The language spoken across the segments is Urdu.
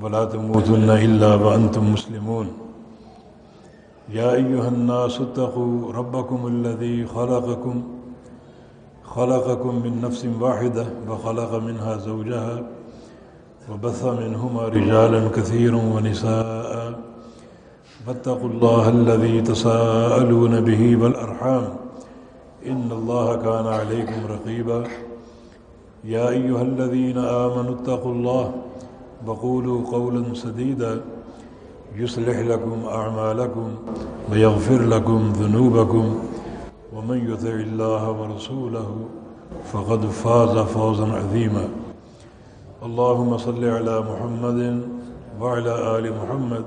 ولا تموتن إلا وأنتم مسلمون. يا أيها الناس اتقوا ربكم الذي خلقكم خلقكم من نفس واحدة وخلق منها زوجها وبث منهما رجالا كثيرا ونساء. فاتقوا الله الذي تساءلون به والأرحام. إن الله كان عليكم رقيبا. يا أيها الذين آمنوا اتقوا الله وقولوا قولا سديدا. يصلح لكم أعمالكم ويغفر لكم ذنوبكم. ومن يطع الله ورسوله فقد فاز فوزا عظيما. اللهم صل على محمد وعلى آل محمد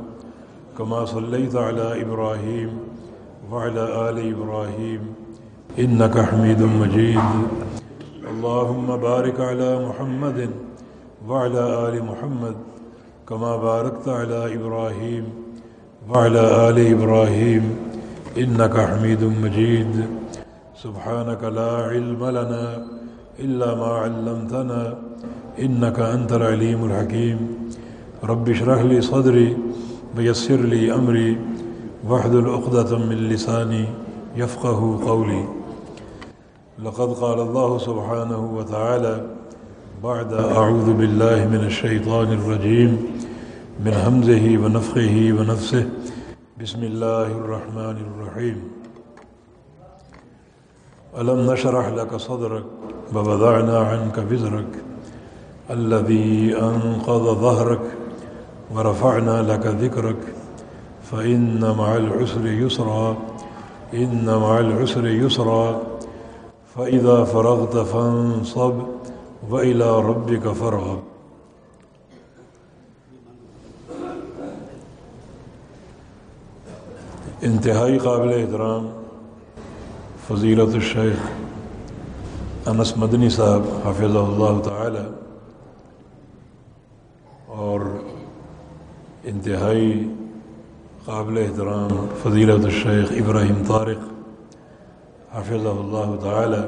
كما صليت على إبراهيم وعلى آل إبراهيم. إنك حميد مجيد. اللهم بارك على محمد وعلى آل محمد كما باركت على إبراهيم وعلى آل إبراهيم إنك حميد مجيد. سبحانك لا علم لنا إلا ما علمتنا إنك أنت العليم الحكيم. رب اشرح لي صدري ويسر لي أمري واحلل عقدة من لساني يفقه قولي. لقد قال الله سبحانه وتعالى بعد أعوذ بالله من الشيطان الرجيم من همزه ونفخه ونفسه. بسم الله الرحمن الرحيم. ألم نشرح لك صدرك ووضعنا عنك بزرك الذي أنقض ظهرك ورفعنا لك ذكرك. فإن مع العسر يسرا إن مع العسر يسرا. فإذا فرغت فانصب وإلى ربك فرغب انتہائی قابل احترام فضیلت الشیخ انس مدنی صاحب حافظ اللہ تعالی اور انتہائی قابل احترام فضیلت الشیخ ابراہیم طارق حافظ اللہ تعالی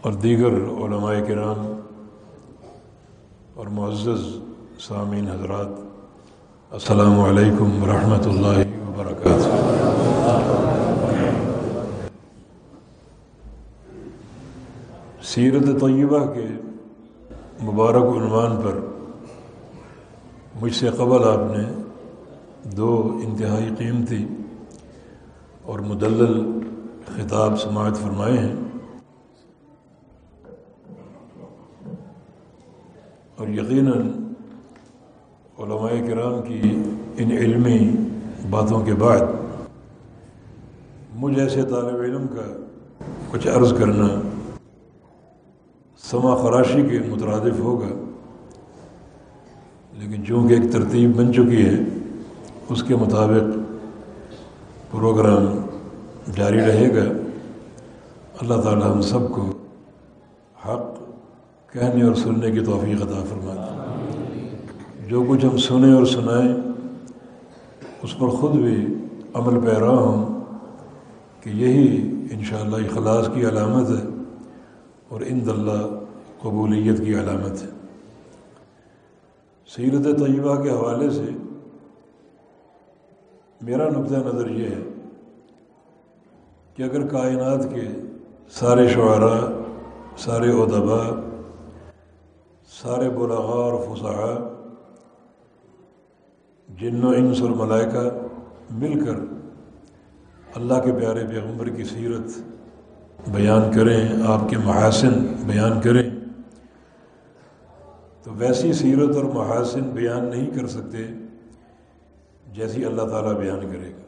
اور دیگر علماء کرام اور معزز سامعین حضرات، السلام علیکم ورحمۃ اللہ وبرکاتہ۔ سیرت طیبہ کے مبارک عنوان پر مجھ سے قبل آپ نے دو انتہائی قیمتی اور مدلل خطاب سماعت فرمائے ہیں۔ اور یقیناً علماء کرام کی ان علمی باتوں کے بعد مجھ ایسے طالب علم کا کچھ عرض کرنا سما خراشی کے مترادف ہوگا، لیکن چونکہ ایک ترتیب بن چکی ہے، اس کے مطابق پروگرام جاری رہے گا۔ اللہ تعالی ہم سب کو حق کہنے اور سننے کی توفیق عطا فرمائے۔ جو کچھ ہم سنیں اور سنائیں، اس پر خود بھی عمل پیرا ہوں کہ یہی انشاءاللہ اخلاص کی علامت ہے اور ان اللہ قبولیت کی علامت ہے۔ سیرت طیبہ کے حوالے سے میرا نقطۂ نظر یہ ہے کہ اگر کائنات کے سارے شعراء، سارے ادبا سارے بلغا اور فسحا جن و انس اور ملائکہ مل کر اللہ کے پیارے پیغمبر کی سیرت بیان کریں، آپ کے محاسن بیان کریں، تو ویسی سیرت اور محاسن بیان نہیں کر سکتے جیسی اللہ تعالیٰ بیان کرے گا۔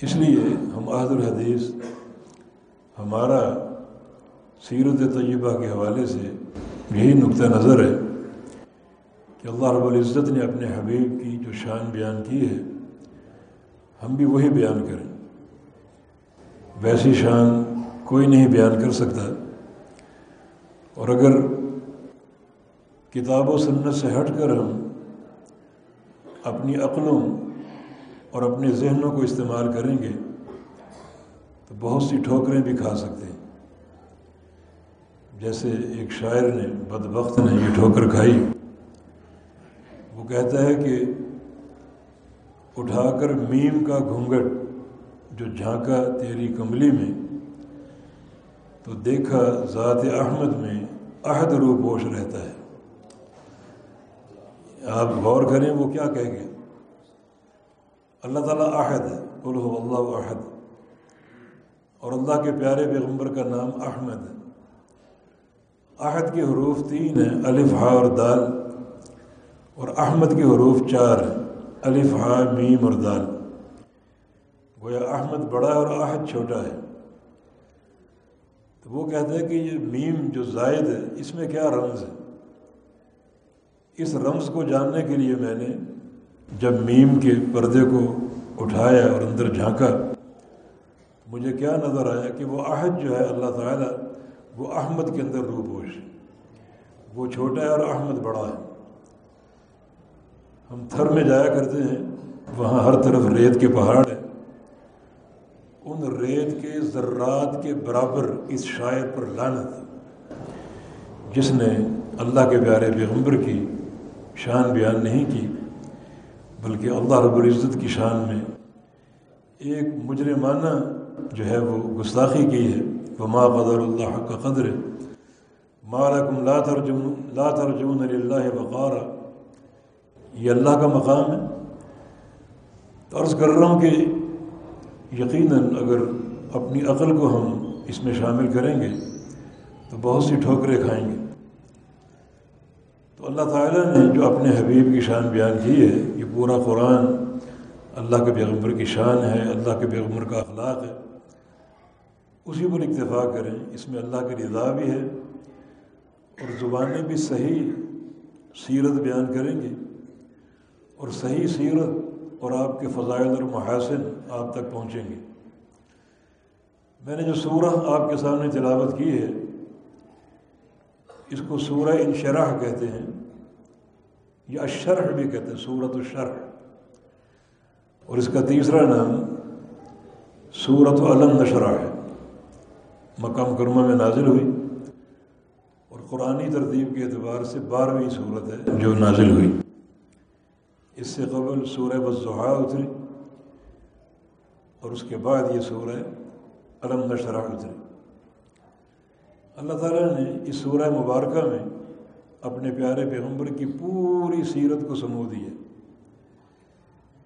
اس لیے ہم عہد الحدیث، ہمارا سیرت طیبہ کے حوالے سے یہی نقطۂ نظر ہے کہ اللہ رب العزت نے اپنے حبیب کی جو شان بیان کی ہے، ہم بھی وہی بیان کریں۔ ویسی شان کوئی نہیں بیان کر سکتا۔ اور اگر کتاب و سنت سے ہٹ کر ہم اپنی عقلوں اور اپنے ذہنوں کو استعمال کریں گے، تو بہت سی ٹھوکریں بھی کھا سکتے ہیں۔ جیسے ایک شاعر نے بد وقت نے یہ ٹھوکر کھائی، وہ کہتا ہے کہ اٹھا کر میم کا گھونگٹ جو جھانکا تیری کملی میں، تو دیکھا ذات احمد میں عہد رو پوش رہتا ہے۔ آپ غور کریں، وہ کیا کہہ گئے؟ اللہ تعالیٰ عہد ہے بولو اللہ عہد اور اللہ کے پیارے پیغمبر کا نام احمد ہے۔ عہد کے حروف تین ہیں، الف ہا اور دال، اور احمد کے حروف چار ہیں، الف ہا میم اور دال۔ گویا احمد بڑا ہے اور عہد چھوٹا ہے۔ تو وہ کہتے ہیں کہ یہ میم جو زائد ہے، اس میں کیا رمز ہے؟ اس رمز کو جاننے کے لیے میں نے جب میم کے پردے کو اٹھایا اور اندر جھانکا، مجھے کیا نظر آیا کہ وہ عہد جو ہے، اللہ تعالیٰ وہ احمد کے اندر روح وہ چھوٹا ہے اور احمد بڑا ہے۔ ہم تھر میں جایا کرتے ہیں، وہاں ہر طرف ریت کے پہاڑ ہیں۔ ان ریت کے ذرات کے برابر اس شاعر پر لانت جس نے اللہ کے پیارے پیغمبر کی شان بیان نہیں کی، بلکہ اللہ رب العزت کی شان میں ایک مجرمانہ جو ہے وہ گستاخی کی ہے۔ وہ قدر اللہ کا قدر مالکم لا ترجم لا ترجون اللہ وقار یہ اللہ کا مقام ہے. تو عرض کر رہا ہوں کہ یقیناً اگر اپنی عقل کو ہم اس میں شامل کریں گے، تو بہت سی ٹھوکریں کھائیں گے۔ تو اللہ تعالیٰ نے جو اپنے حبیب کی شان بیان کی ہے، یہ پورا قرآن اللہ کے پیغمبر کی شان ہے، اللہ کے پیغمبر کا اخلاق ہے، اسی پر اکتفا کریں۔ اس میں اللہ کی رضا بھی ہے اور زبانیں بھی صحیح سیرت بیان کریں گی اور صحیح سیرت اور آپ کے فضائل اور محاسن آپ تک پہنچیں گے۔ میں نے جو سورہ آپ کے سامنے تلاوت کی ہے، اس کو سورہ انشرح کہتے ہیں۔ یا اشرح بھی کہتے ہیں سورت الشرح۔ اور اس کا تیسرا نام سورت علم نشرہ ہے۔ مقام کرمہ میں نازل ہوئی۔ قرآنی ترتیب کے اعتبار سے بارہویں صورت ہے۔ جو نازل ہوئی۔ اس سے قبل سورہ بضحا اتری اور اس کے بعد یہ سورہ علم نشرہ اتری اللہ تعالیٰ نے اس سورہ مبارکہ میں اپنے پیارے پیغمبر کی پوری سیرت کو سمو دی ہے۔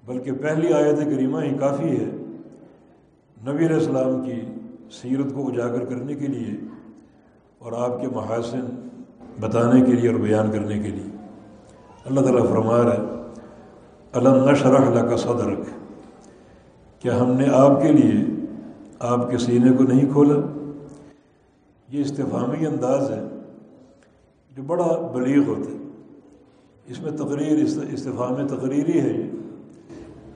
بلکہ پہلی آیت کریمہ ہی کافی ہے۔ نبی علیہ السلام کی سیرت کو اجاگر کرنے کے لیے اور آپ کے محاسن بتانے کے لیے اور بیان کرنے کے لیے۔ اللہ تعالیٰ فرمار ہے علم نشرح اللہ کا صدرک کیا ہم نے آپ کے لیے آپ کے سینے کو نہیں کھولا؟ یہ استفامی انداز ہے جو بڑا بلیغ ہوتا ہے۔ اس میں تقریر استفام تقریری ہے یہ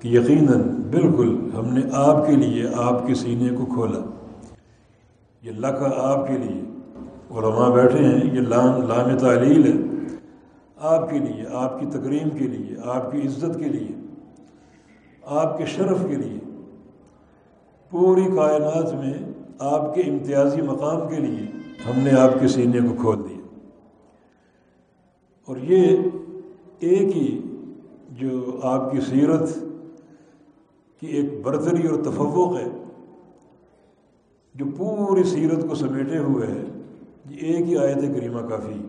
کہ یقیناً بالکل ہم نے آپ کے لیے آپ کے سینے کو کھولا۔ یہ لکھا آپ کے لیے علماء بیٹھے ہیں، یہ لام لام تعلیل ہے۔ آپ کے لیے، آپ کی تقریم کے لیے، آپ کی عزت کے لیے، آپ کے شرف کے لیے، پوری کائنات میں آپ کے امتیازی مقام کے لیے ہم نے آپ کے سینے کو کھول دیا۔ اور یہ ایک ہی جو آپ کی سیرت کی ایک برتری اور تفوق ہے، جو پوری سیرت کو سمیٹے ہوئے ہے۔ یہ ایک ہی آیت کریمہ کافی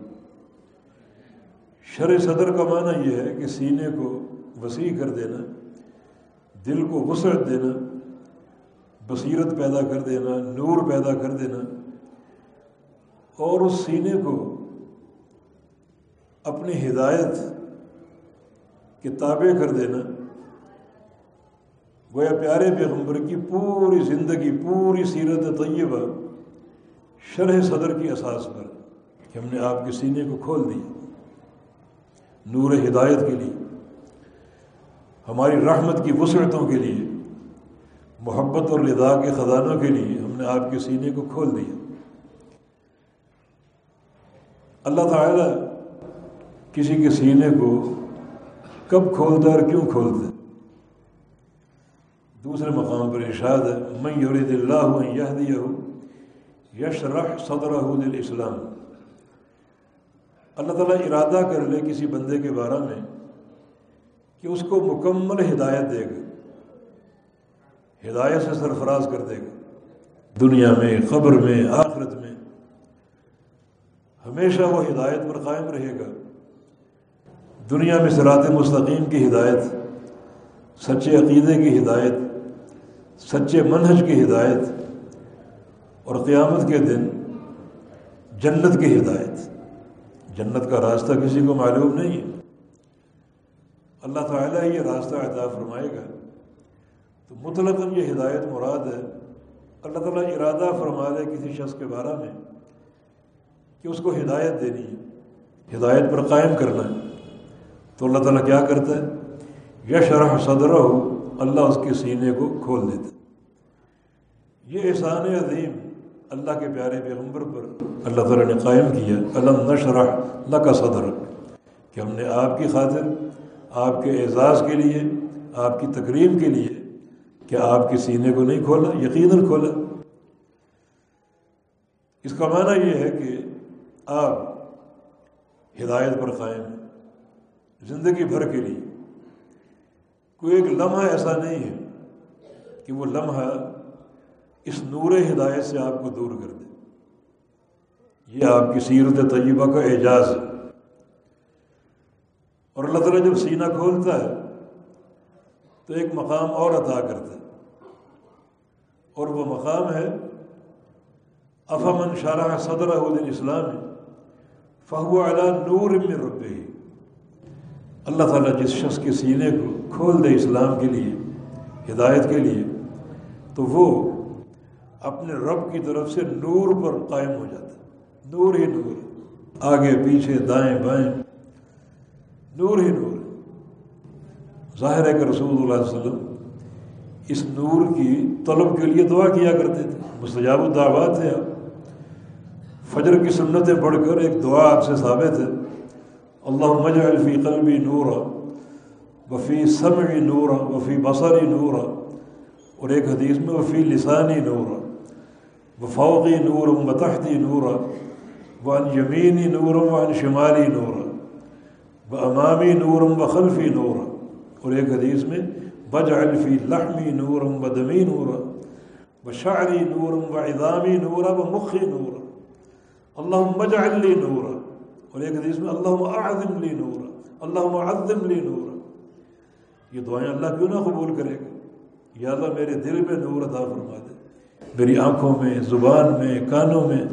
شر صدر کا معنی یہ ہے کہ سینے کو وسیع کر دینا، دل کو وسعت دینا، بصیرت پیدا کر دینا، نور پیدا کر دینا، اور اس سینے کو اپنی ہدایت کے تابع کر دینا۔ گویا پیارے پیغمبر کی پوری زندگی، پوری سیرت طیبہ شرح صدر کی اساس پر کہ ہم نے آپ کے سینے کو کھول دیا، نور ہدایت کے لیے، ہماری رحمت کی وسعتوں کے لیے، محبت اور لدا کے خزانوں کے لیے ہم نے آپ کے سینے کو کھول دیا۔ اللہ تعالیٰ کسی کے سینے کو کب کھولتا اور کیوں کھولتا دوسرے مقام پر ارشاد ہے میں یورید اللہ یہ دیا ہوں یش رخ صدر اسلام اللہ تعالیٰ ارادہ کر لے کسی بندے کے بارے میں کہ اس کو مکمل ہدایت دے گا۔ ہدایت سے سرفراز کر دے گا۔ دنیا میں خبر میں، آخرت میں۔ ہمیشہ وہ ہدایت پر قائم رہے گا۔ دنیا میں سرات مستقیم کی ہدایت، سچے عقیدے کی ہدایت، سچے منہج کی ہدایت اور قیامت کے دن جنت کی ہدایت، جنت کا راستہ کسی کو معلوم نہیں ہے۔ اللہ تعالیٰ یہ راستہ عطا فرمائے گا۔ تو مطلق یہ ہدایت مراد ہے، اللہ تعالیٰ ارادہ فرما دے کسی شخص کے بارے میں کہ اس کو ہدایت دینی ہے، ہدایت پر قائم کرنا ہے۔ تو اللہ تعالیٰ کیا کرتا ہے؟ یش رح صدر ہو اللہ اس کے سینے کو کھول دیتا ہے۔ یہ احسان عظیم اللہ کے پیارے پیغمبر پر اللہ تعالیٰ نے قائم کیا علم نشرح اللہ کا صدر کہ ہم نے آپ کی خاطر، آپ کے اعزاز کے لیے، آپ کی تقریب کے لیے کہ آپ کے سینے کو نہیں کھولا، یقیناً کھولا۔ اس کا معنی یہ ہے کہ آپ ہدایت پر قائم ہیں، زندگی بھر کے لیے۔ کوئی ایک لمحہ ایسا نہیں ہے کہ وہ لمحہ اس نور ہدایت سے آپ کو دور کر دے۔ یہ آپ کی سیرت طیبہ کا اعجاز ہے۔ اور اللہ تعالیٰ جب سینہ کھولتا ہے، تو ایک مقام اور عطا کرتا ہے۔ اور وہ مقام ہے افامن شارہ صدر دن اسلام فہو اعلیٰ نور میں رب اللہ تعالیٰ جس شخص کے سینے کو کھول دے اسلام کے لیے، ہدایت کے لیے، تو وہ اپنے رب کی طرف سے نور پر قائم ہو جاتا ہے۔ نور ہی نور آگے، پیچھے، دائیں، بائیں۔ نور ہی نور ظاہر ہے کہ رسول اللہ علیہ وسلم اس نور کی طلب کے لیے دعا کیا کرتے تھے۔ مستجاب الدعوات تھے آپ فجر کی سنتیں پڑھ کر ایک دعا آپ سے ثابت ہے۔ اللہ مجعل فی قلبی نورا وفی سمعی نورا وفی بصری نورا اور ایک حدیث میں وفی لسانی نورا۔ وفوقی نورم بتحتی نورا وان یمینی نورم وان شمالی نورا. و امامی نورم و خلفی نورا. اور ایک حدیث میں بج الفی لحمی نورم و دمی نورا. و شعری نورم و اضامی نورا و مخی نورا. اللہ مجعل لی نورا. اور ایک حدیث میں اللہ اعظم لی نورا. اللہ عظم لی نورا. یہ دعائیں اللہ کیوں نہ قبول کرے؟ گا یا اللہ میرے دل میں نور عطا فرما دے۔ میری آنکھوں میں، زبان میں، کانوں میں،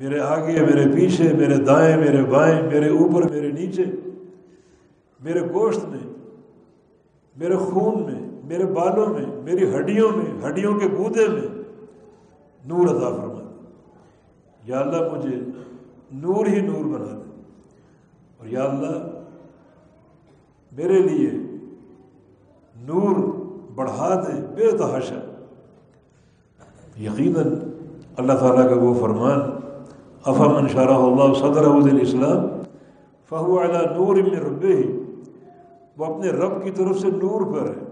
میرے آگے، میرے پیچھے، میرے دائیں، میرے بائیں، میرے اوپر، میرے نیچے، میرے گوشت میں، میرے خون میں، میرے بالوں میں، میری ہڈیوں میں، ہڈیوں کے گودے میں نور ادا فرما دے۔ یا اللہ مجھے نور ہی نور بنا دے۔ اور یا اللہ، میرے لیے نور بڑھا دے، بے تحاشا۔ یقیناً اللہ تعالیٰ کا وہ فرمان افامن شارہ اللہ صدر اسلام فہو اعلیٰ نور ابن رب ہی وہ اپنے رب کی طرف سے نور پر ہے۔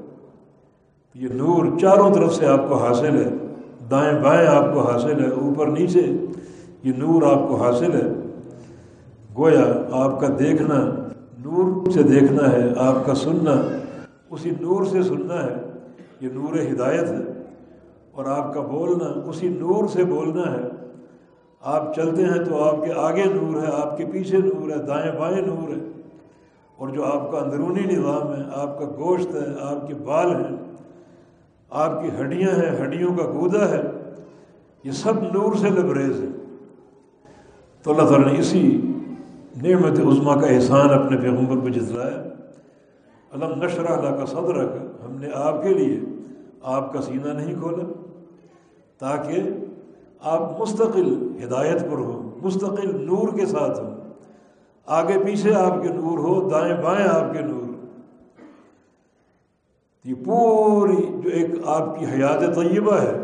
یہ نور چاروں طرف سے آپ کو حاصل ہے، دائیں بائیں آپ کو حاصل ہے، اوپر نیچے، یہ نور آپ کو حاصل ہے۔ گویا آپ کا دیکھنا نور سے دیکھنا ہے، آپ کا سننا، اسی نور سے سننا ہے، یہ نور ہدایت ہے۔ اور آپ کا بولنا اسی نور سے بولنا ہے۔ آپ چلتے ہیں تو آپ کے آگے نور ہے، آپ کے پیچھے نور ہے، دائیں بائیں نور ہے۔ اور جو آپ کا اندرونی نظام ہے، آپ کا گوشت ہے، آپ کے بال ہیں، آپ کی ہڈیاں ہیں، ہڈیوں کا گودا ہے، یہ سب نور سے لبریز ہے تو اللہ تعالیٰ نے اسی نعمت عظما کا احسان اپنے پیغمبر پہ جتلایا علم نشر اللہ کا صدر رکھا ہم نے آپ کے لیے آپ کا سینہ نہیں کھولا۔ تاکہ آپ مستقل ہدایت پر ہو، مستقل نور کے ساتھ ہوں آگے پیچھے آپ کے نور ہو، دائیں بائیں آپ کے نور۔ یہ پوری جو ایک آپ کی حیات طیبہ ہے،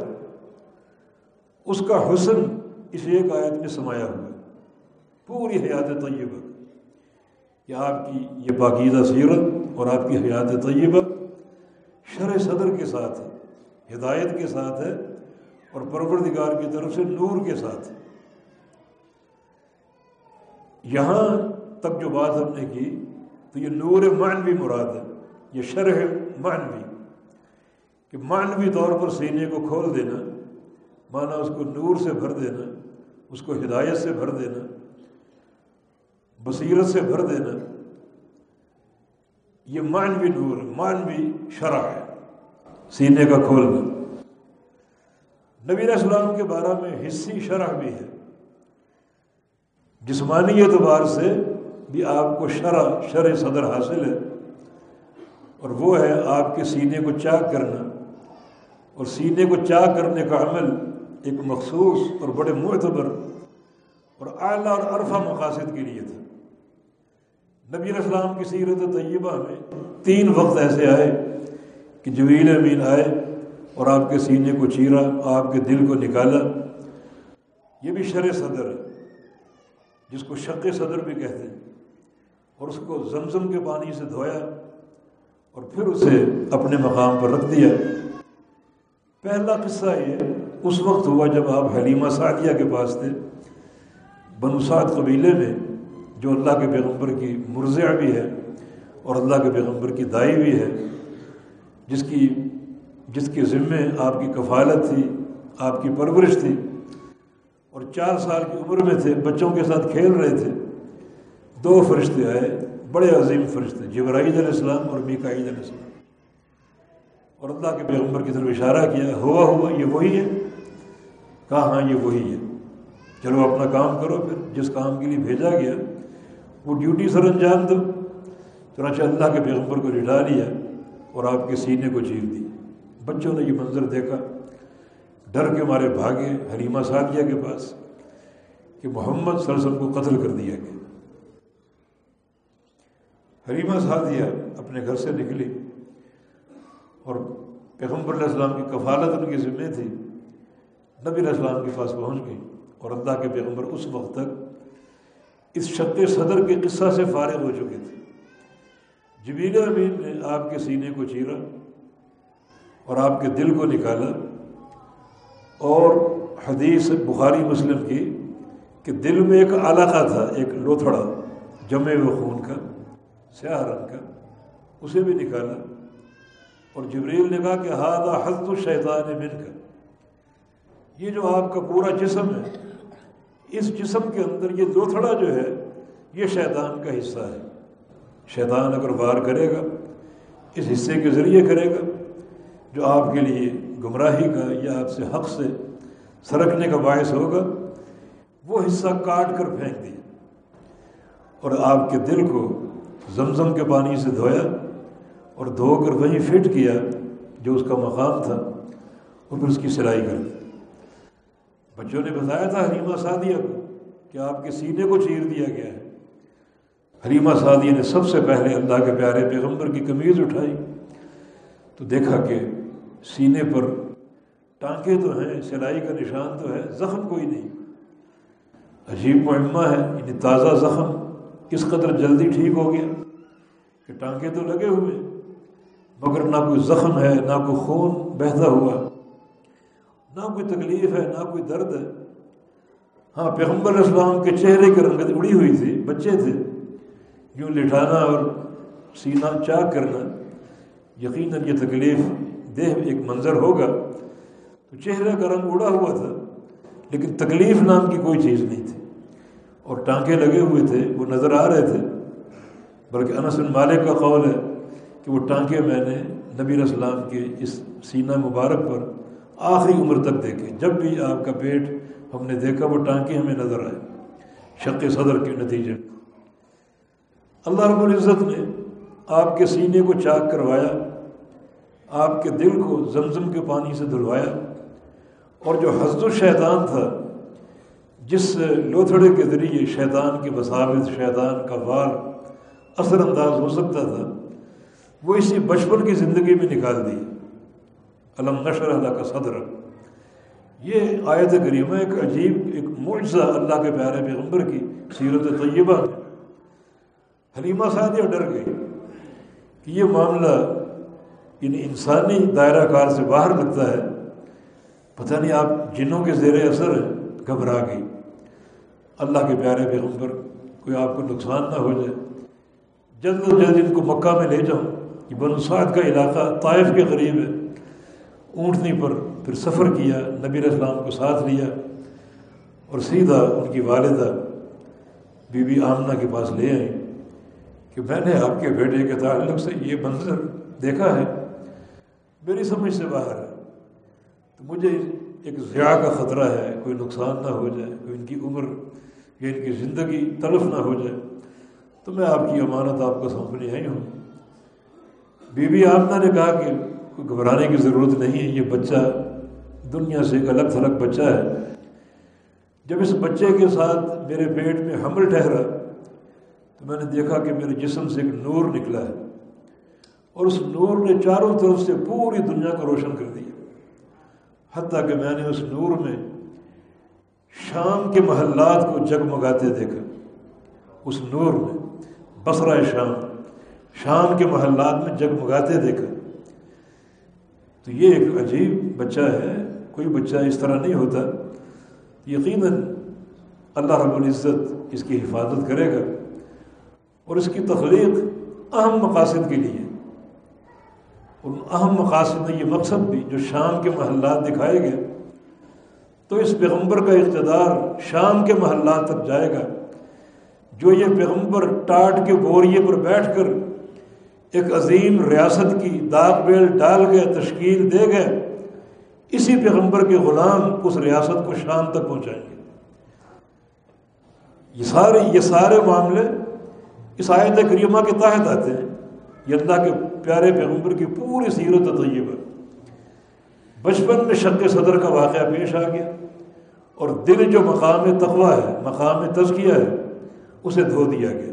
اس کا حسن اس ایک آیت میں سمایا ہوا ہے۔ پوری حیات طیبہ۔ کہ آپ کی یہ باقیدہ سیرت اور آپ کی حیات طیبہ شرح صدر کے ساتھ ہے، ہدایت کے ساتھ ہے۔ اور پروردگار کی طرف سے نور کے ساتھ۔ یہاں تک جو بات ہم نے کی، تو یہ نور معنوی مراد ہے، یہ شرح معنوی۔ کہ معنوی طور پر سینے کو کھول دینا مانا اس کو نور سے بھر دینا، اس کو ہدایت سے بھر دینا، بصیرت سے بھر دینا، یہ معنوی نور، معنوی شرح ہے۔ سینے کا کھولنا۔ نبی السلام کے بارے میں حصی شرح بھی ہے۔ جسمانی اعتبار سے بھی آپ کو شرح شرح صدر حاصل ہے۔ اور وہ ہے آپ کے سینے کو چاک کرنا۔ اور سینے کو چاک کرنے کا عمل ایک مخصوص اور بڑے معتبر اور اعلیٰ اور عرفہ مقاصد کے لیے تھا۔ نبی السلام کی سیرت طیبہ میں تین وقت ایسے آئے کہ جویل امین آئے۔ اور آپ کے سینے کو چیرا، آپ کے دل کو نکالا۔ یہ بھی شر صدر ہے، جس کو شق صدر بھی کہتے ہیں۔ اور اس کو زمزم کے پانی سے دھویا اور پھر اسے اپنے مقام پر رکھ دیا۔ پہلا قصہ یہ اس وقت ہوا جب آپ حلیمہ سعدیہ کے پاس تھے بنوساد قبیلے میں، جو اللہ کے پیغمبر کی مرزیہ بھی ہے اور اللہ کے پیغمبر کی دائی بھی ہے، جس کی جس کے ذمے آپ کی کفالت تھی، آپ کی پرورش تھی۔ اور چار سال کی عمر میں تھے، بچوں کے ساتھ کھیل رہے تھے۔ دو فرشتے آئے، بڑے عظیم فرشتے جبرائید علیہ السلام اور میکائید علیہ السلام۔ اور اللہ کے پیغمبر کی طرف اشارہ کیا، ہوا ہوا، یہ وہی ہے؟ کہا ہاں یہ وہی ہے؟ چلو اپنا کام کرو پھر، جس کام کے لیے بھیجا گیا، وہ ڈیوٹی سر انجام دو۔ چنانچہ اللہ کے پیغمبر کو لٹا لیا اور آپ کے سینے کو چیر دی بچوں نے یہ منظر دیکھا۔ ڈر کے مارے بھاگے حلیمہ سعدیہ کے پاس کہ محمد صلی اللہ علیہ وسلم کو قتل کر دیا گیا۔ حلیمہ سعدیہ اپنے گھر سے نکلی اور پیغمبر علیہ السلام کی کفالت ان کی ذمہ تھی۔ نبی علیہ السلام کے پاس پہنچ گئی اور اللہ کے پیغمبر اس وقت تک اس شق صدر کے قصہ سے فارغ ہو چکے تھے۔ جبیل امین نے آپ کے سینے کو چیرا۔ اور آپ کے دل کو نکالا اور حدیث بخاری مسلم کی کہ دل میں ایک علاقہ تھا، ایک لوتھڑا جمے ہوئے خون کا، سیاہ رنگ کا، اسے بھی نکالا اور جبریل نے کہا کہ ہادہ حض و شیطان من کا یہ جو آپ کا پورا جسم ہے، اس جسم کے اندر یہ لوتھڑا جو ہے، یہ شیطان کا حصہ ہے۔ شیطان اگر وار کرے گا، اس حصے کے ذریعے کرے گا جو آپ کے لیے گمراہی کا یا آپ سے حق سے سرکنے کا باعث ہوگا، وہ حصہ کاٹ کر پھینک دیا۔ اور آپ کے دل کو زمزم کے پانی سے دھویا اور دھو کر وہیں فٹ کیا جو اس کا مقام تھا اور پھر اس کی سلائی کر دی۔ بچوں نے بتایا تھا حلیمہ سعدیہ کو کہ آپ کے سینے کو چیر دیا گیا ہے۔ حلیمہ سعدیہ نے سب سے پہلے اللہ کے پیارے پیغمبر کی کمیز اٹھائی تو دیکھا کہ سینے پر ٹانکے تو ہیں، سلائی کا نشان تو ہے، زخم کوئی نہیں۔ عجیب معمہ ہے یعنی تازہ زخم کس قدر جلدی ٹھیک ہو گیا کہ ٹانکے تو لگے ہوئے مگر نہ کوئی زخم ہے، نہ کوئی خون بہتا ہوا، نہ کوئی تکلیف ہے، نہ کوئی درد ہے۔ ہاں پیغمبر اسلام کے چہرے کی رنگت اڑی ہوئی تھی، بچے تھے۔ یوں لٹھانا اور سینہ چاک کرنا، یقیناً یہ تکلیف دیہ ایک منظر ہوگا تو چہرے کا رنگ اڑا ہوا تھا، لیکن تکلیف نام کی کوئی چیز نہیں تھی۔ اور ٹانکے لگے ہوئے تھے، وہ نظر آ رہے تھے۔ بلکہ انس مالک کا قول ہے کہ وہ ٹانکے میں نے نبی السلام کے اس سینہ مبارک پر آخری عمر تک دیکھے۔ جب بھی آپ کا پیٹ ہم نے دیکھا، وہ ٹانکے ہمیں نظر آئے۔ شق صدر کے نتیجے۔ اللہ رب العزت نے آپ کے سینے کو چاک کروایا۔ آپ کے دل کو زمزم کے پانی سے دھلوایا اور جو حضر الشیطان تھا، جس لوتھڑے کے ذریعے شیطان کی مساوت شیطان کا وار اثر انداز ہو سکتا تھا، وہ اسی بچپن کی زندگی میں نکال دی۔ علم نشر اللہ کا صدر یہ آیت کریمہ ایک عجیب، ایک معجزہ اللہ کے پیارے پیغمبر کی سیرت طیبہ حلیمہ سعدیہ ڈر گئی کہ یہ معاملہ ان انسانی دائرہ کار سے باہر لگتا ہے۔ پتہ نہیں آپ جنوں کے زیر اثر گھبرا گئی۔ اللہ کے پیارے پیغمبر، کوئی آپ کو نقصان نہ ہو جائے۔ جلد و جلد ان کو مکہ میں لے جاؤں۔ یہ بنسعد کا علاقہ طائف کے قریب ہے۔ اونٹنی پر پھر سفر کیا، نبی السلام کو ساتھ لیا اور سیدھا ان کی والدہ بی بی آمنہ کے پاس لے آئیں کہ میں نے آپ کے بیٹے کے تعلق سے یہ منظر دیکھا ہے۔ میری سمجھ سے باہر ہے۔ تو مجھے ایک ضیاع کا خطرہ ہے، کوئی نقصان نہ ہو جائے، کوئی ان کی عمر یا ان کی زندگی تلف نہ ہو جائے۔ تو میں آپ کی امانت آپ کو سونپنے آئی ہوں۔ بی بی آمنہ نے کہا کہ کوئی گھبرانے کی ضرورت نہیں ہے، یہ بچہ دنیا سے ایک الگ تھلگ بچہ ہے۔ جب اس بچے کے ساتھ میرے پیٹ میں حمل ٹھہرا، تو میں نے دیکھا کہ میرے جسم سے ایک نور نکلا ہے۔ اور اس نور نے چاروں طرف سے پوری دنیا کو روشن کر دیا۔ حتیٰ کہ میں نے اس نور میں شام کے محلات کو جگمگاتے دیکھا۔ اس نور میں بسرا شام شام کے محلات میں جگمگاتے دیکھا۔ تو یہ ایک عجیب بچہ ہے، کوئی بچہ اس طرح نہیں ہوتا۔ یقیناً اللہ رب العزت اس کی حفاظت کرے گا اور اس کی تخلیق اہم مقاصد کے لیے۔ ان اہم مقاصد میں یہ مقصد بھی جو شام کے محلات دکھائے گئے۔ تو اس پیغمبر کا اقتدار شام کے محلات تک جائے گا۔ جو یہ پیغمبر ٹاٹ کے بوریے پر بیٹھ کر ایک عظیم ریاست کی داغ بیل ڈال گئے، تشکیل دے گئے، اسی پیغمبر کے غلام اس ریاست کو شام تک پہنچائیں گے۔ یہ سارے یہ سارے معاملے اس آیت کریمہ کے تحت آتے ہیں۔ یہ اللہ کے پیارے پیغمبر کی پوری سیرت طیبہ بچپن میں شک صدر کا واقعہ پیش آ گیا اور دل جو مقام تقوا ہے، مقام تزکیہ ہے، اسے دھو دیا گیا۔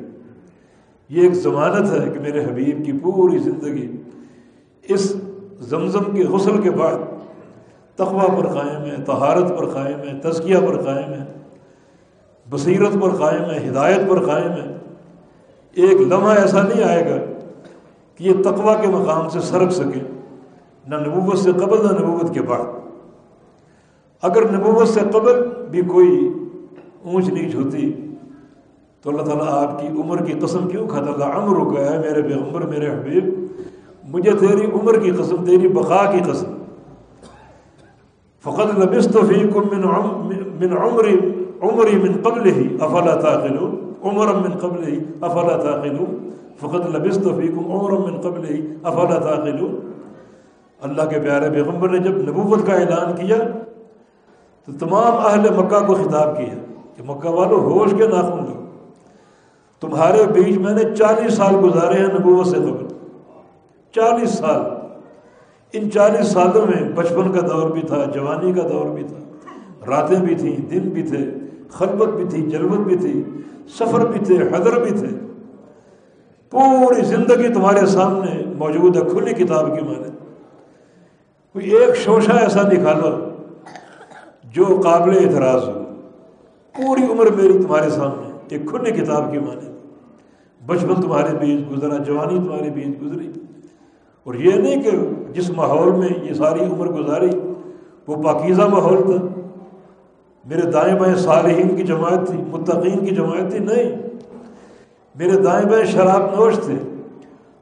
یہ ایک ضمانت ہے کہ میرے حبیب کی پوری زندگی اس زمزم کے غسل کے بعد تقوا پر قائم ہے تہارت پر قائم ہے، تزکیہ پر قائم ہے، بصیرت پر قائم ہے، ہدایت پر قائم ہے۔ ایک لمحہ ایسا نہیں آئے گا کہ یہ تقوا کے مقام سے سرک سکے، نہ نبوت سے قبل، نہ نبوت کے بعد۔ اگر نبوت سے قبل بھی کوئی اونچ نیچ ہوتی، تو اللہ تعالیٰ آپ کی عمر کی قسم کیوں کھاتا؟ تھا امر رکا ہے میرے پیغمبر، میرے حبیب، مجھے تیری عمر کی قسم، تیری بقا کی قسم۔ فقط لبست فیکم من من عمر عمری من قبل ہی افلا تاخلو عمر من قبل ہی افلا تاخلو فقط لبست فیکم عمر من قبل ہی افلا تاخلو اللہ کے پیارے پیغمبر نے جب نبوت کا اعلان کیا، تو تمام اہل مکہ کو خطاب کیا کہ مکہ والوں ہوش کے ناخن لو تمہارے بیچ میں نے چالیس سال گزارے ہیں نبوت سے قبل۔ چالیس سال۔ ان چالیس سالوں میں بچپن کا دور بھی تھا، جوانی کا دور بھی تھا۔ راتیں بھی تھیں، دن بھی تھے خلبت بھی تھی جلبت بھی تھی، سفر بھی تھے، حضر بھی تھے۔ پوری زندگی تمہارے سامنے موجود ہے، کھلی کتاب کی مانے کوئی ایک شوشہ ایسا نکالو جو قابل اعتراض ہو۔ پوری عمر میری تمہارے سامنے، ایک کھلی کتاب کی مانے بچپن تمہارے بیچ گزرا، جوانی تمہارے بیچ گزری۔ اور یہ نہیں کہ جس ماحول میں یہ ساری عمر گزاری، وہ پاکیزہ ماحول تھا۔ میرے دائیں بائیں صالحین کی جماعت تھی، متقین کی جماعت تھی، نہیں۔ میرے دائیں بائیں شراب نوش تھے،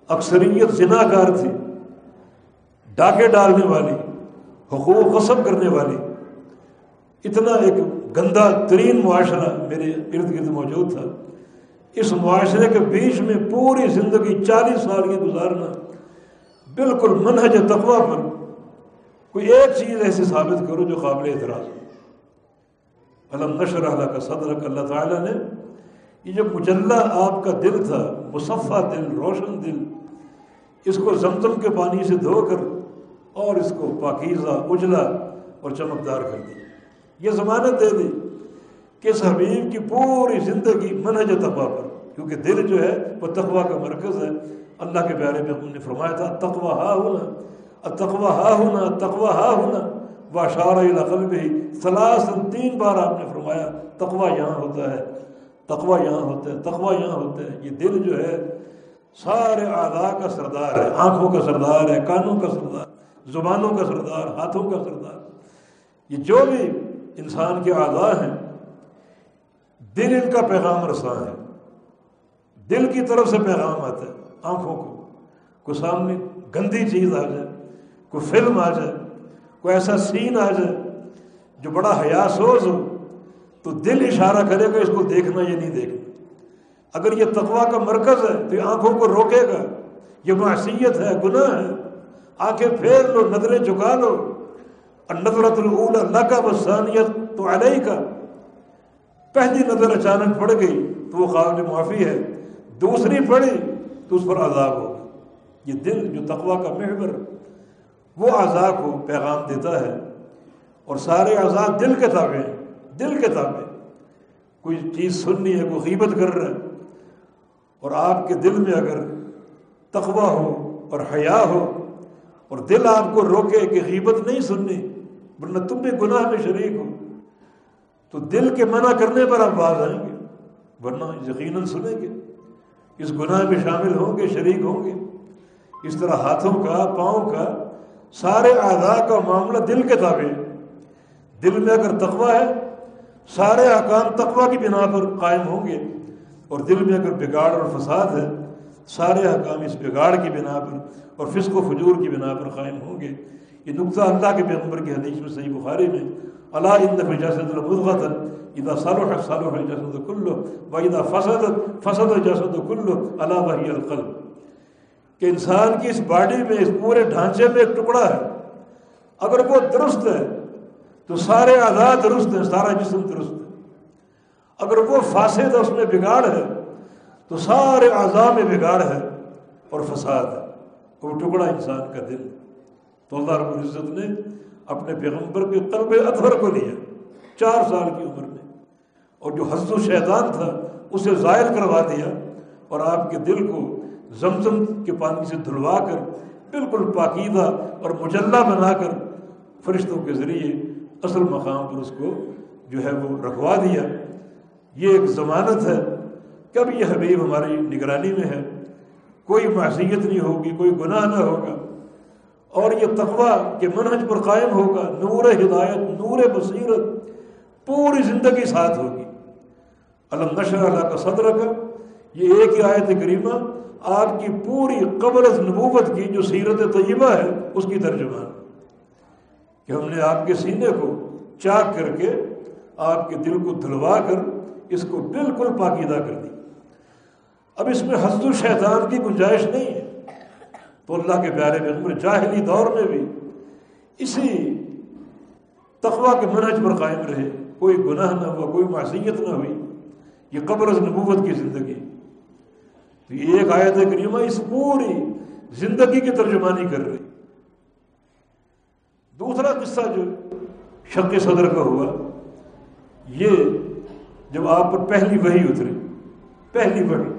اکثریت زنا کار تھی ڈاکے ڈالنے والی، حقوق قسم کرنے والی۔ اتنا ایک گندا ترین معاشرہ میرے ارد گرد موجود تھا۔ اس معاشرے کے بیچ میں پوری زندگی چالیس سال کی گزارنا بالکل منہج تقوا پر کوئی ایک چیز ایسی ثابت کرو جو قابل اعتراض ہو۔ علم نشر اللہ کا صدر اللہ تعالیٰ نے یہ جو مجلہ آپ کا دل تھا، مصفہ دل، روشن دل، اس کو زمزم کے پانی سے دھو کر اور اس کو پاکیزہ، اجلا اور چمکدار کر دی یہ ضمانت دے دی کہ اس حبیب کی پوری زندگی منہج تقوا پر، کیونکہ دل جو ہے، وہ تقوا کا مرکز ہے۔ اللہ کے پیارے میں ہم نے فرمایا تھا تقوا ہا ہونا تقوا ہا ہونا تقوا ہا ہونا باشار القل بھی سلاسن تین بار آپ نے فرمایا تقوا یہاں ہوتا ہے۔ تقوا یہاں ہوتا ہے تقوا یہاں ہوتا ہے یہ دل جو ہے، سارے اعضاء کا سردار ہے۔ آنکھوں کا سردار ہے، کانوں کا سردار زبانوں کا سردار، ہاتھوں کا سردار۔ یہ جو بھی انسان کے اعضاء ہیں، دل ان کا پیغام رساں ہے۔ دل کی طرف سے پیغام آتا ہے آنکھوں کو۔ کوئی سامنے گندی چیز آ جائے، کوئی فلم آ جائے، کوئی ایسا سین آ جائے جو بڑا حیا سوز ہو تو دل اشارہ کرے گا اس کو دیکھنا یا نہیں دیکھنا۔ اگر یہ تقوا کا مرکز ہے تو یہ آنکھوں کو روکے گا۔ یہ معصیت ہے، گناہ ہے۔ آنکھیں پھیر لو، نظریں جھکا لو۔ اور نظرت اللہ کا بسانیت تو علیہ کا پہلی نظر اچانک پڑ گئی تو وہ قابل معافی ہے۔ دوسری پڑی تو اس پر عذاب ہوگا۔ یہ دل جو تقوا کا محور وہ عذاب کو پیغام دیتا ہے۔ اور سارے عذاب دل کے تابع ہیں۔ دل کے تابع کوئی چیز سننی ہے، کوئی غیبت کر رہا ہے۔ اور آپ کے دل میں اگر تقوی ہو اور حیا ہو اور دل آپ کو روکے کہ غیبت نہیں سننی، ورنہ تم بھی گناہ میں شریک ہو، تو دل کے منع کرنے پر آپ باز آئیں گے۔ ورنہ یقیناً سنیں گے۔ اس گناہ میں شامل ہوں گے، شریک ہوں گے۔ اس طرح ہاتھوں کا، پاؤں کا، سارے اعضاء کا معاملہ دل کے تابع دل میں اگر تقوی ہے سارے احکام تقوی کی بنا پر قائم ہوں گے۔ اور دل میں اگر بگاڑ اور فساد ہے، سارے حکام اس بگاڑ کی بنا پر اور فسق و فجور کی بنا پر قائم ہوں گے۔ یہ نقطہ اللہ کے پیغمبر کی حدیث میں صحیح بخاری میں اللہ ان جسد المدغت ادا صالح صالح جسد کلو و ادا فسد فسد جسد کلو اللہ وحی القلب. کہ انسان کی اس باڈی میں، اس پورے ڈھانچے میں ایک ٹکڑا ہے۔ اگر وہ درست ہے تو سارے آزاد درست ہیں، سارا جسم درست ہے۔ اگر وہ فاسد ہے، اس میں بگاڑ ہے، تو سارے اعضاء میں بگاڑ ہے اور فساد ہے۔ وہ ٹکڑا انسان کا دل تو اللہ رب العزت نے اپنے پیغمبر کے قلب اطہر کو لیا، چار سال کی عمر میں۔ اور جو حض و شیطان تھا، اسے زائل کروا دیا اور آپ کے دل کو زمزم کے پانی سے دھلوا کر بالکل پاکیدہ اور مجلہ بنا کر فرشتوں کے ذریعے اصل مقام پر اس کو جو ہے وہ رکھوا دیا۔ یہ ایک ضمانت ہے کب یہ حبیب ہماری نگرانی میں ہے۔ کوئی معصیت نہیں ہوگی، کوئی گناہ نہ ہوگا۔ اور یہ تقوی کے منہج پر قائم ہوگا۔ نور ہدایت، نور بصیرت پوری زندگی ساتھ ہوگی۔ علم نشر اللہ کا صدر کا یہ ایک ہی آیت کریمہ آپ کی پوری قبر نبوت کی جو سیرت طیبہ ہے، اس کی ترجمان کہ ہم نے آپ کے سینے کو چاک کر کے آپ کے دل کو دھلوا کر اس کو بالکل پاکیدہ کر دی۔ اب اس میں حضر الشیطان کی گنجائش نہیں ہے۔ تو اللہ کے پیارے میں جاہلی دور میں بھی اسی تقوا کے منہج پر قائم رہے۔ کوئی گناہ نہ ہوا، کوئی معصیت نہ ہوئی۔ یہ قبر از نبوت کی زندگی۔ تو یہ ایک آیت کریمہ اس پوری زندگی کی ترجمانی کر رہی دوسرا قصہ جو شک صدر کا ہوا، یہ جب آپ پر پہلی وہی اتری، پہلی وہی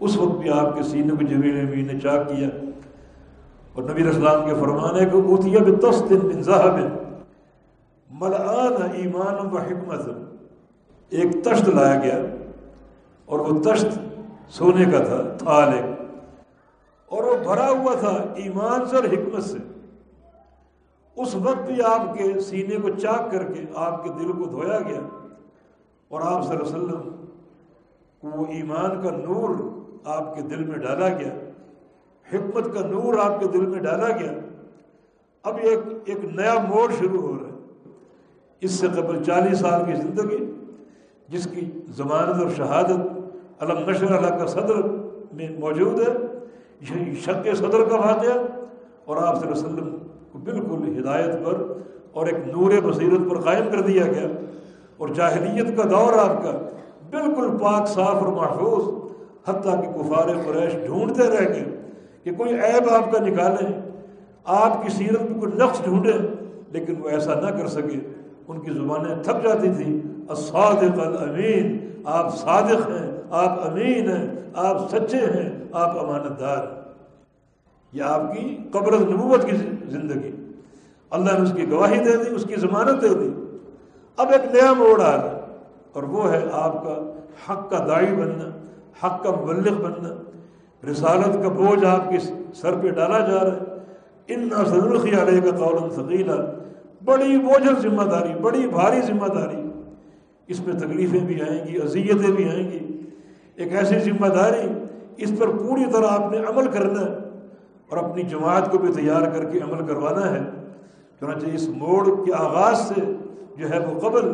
اس وقت بھی آپ کے سینے کو جمیل نبی نے چاک کیا اور نبی اسلام کے فرمان ہے کہ اوتیا بھی تس دن بن صاحب ملان ایمان و حکمت. ایک تشت لایا گیا اور وہ تشت سونے کا تھا تھال ایک اور وہ بھرا ہوا تھا ایمان سے اور حکمت سے۔ اس وقت بھی آپ کے سینے کو چاک کر کے آپ کے دل کو دھویا گیا اور آپ صلی اللہ علیہ وسلم کو وہ ایمان کا نور آپ کے دل میں ڈالا گیا، حکمت کا نور آپ کے دل میں ڈالا گیا۔ اب ایک ایک نیا موڑ شروع ہو رہا ہے۔ اس سے قبل چالیس سال کی زندگی، جس کی ضمانت اور شہادت علم نشر اللہ کا صدر میں موجود ہے شک صدر کا واقعہ اور آپ صلی اللہ علیہ وسلم کو بالکل ہدایت پر اور ایک نور بصیرت پر قائم کر دیا گیا اور جاہلیت کا دور آپ کا بالکل پاک، صاف اور محفوظ، حتیٰ کہ کفار قریش ڈھونڈتے رہ گئے کہ کوئی عیب آپ کا نکالیں آپ کی سیرت میں کوئی نقص ڈھونڈیں لیکن وہ ایسا نہ کر سکے۔ ان کی زبانیں تھک جاتی تھیں۔ الصادق الامین، آپ صادق ہیں، آپ امین ہیں، آپ سچے ہیں، آپ امانت دار ہیں۔ یہ آپ کی قبر نبوت کی زندگی۔ اللہ نے اس کی گواہی دے دی، اس کی ضمانت دے دی۔ اب ایک نیا موڑ آ رہا ہے اور وہ ہے آپ کا حق کا دائی بننا، حق کا مبلغ بننا۔ رسالت کا بوجھ آپ کے سر پہ ڈالا جا رہا ہے۔ ان نسلخی علیہ کا قول ثقیلا بڑی بوجھل ذمہ داری، بڑی بھاری ذمہ داری۔ اس میں تکلیفیں بھی آئیں گی، اذیتیں بھی آئیں گی۔ ایک ایسی ذمہ داری، اس پر پوری طرح آپ نے عمل کرنا ہے۔ اور اپنی جماعت کو بھی تیار کر کے عمل کروانا ہے۔ چنانچہ اس موڑ کے آغاز سے جو ہے وہ قبل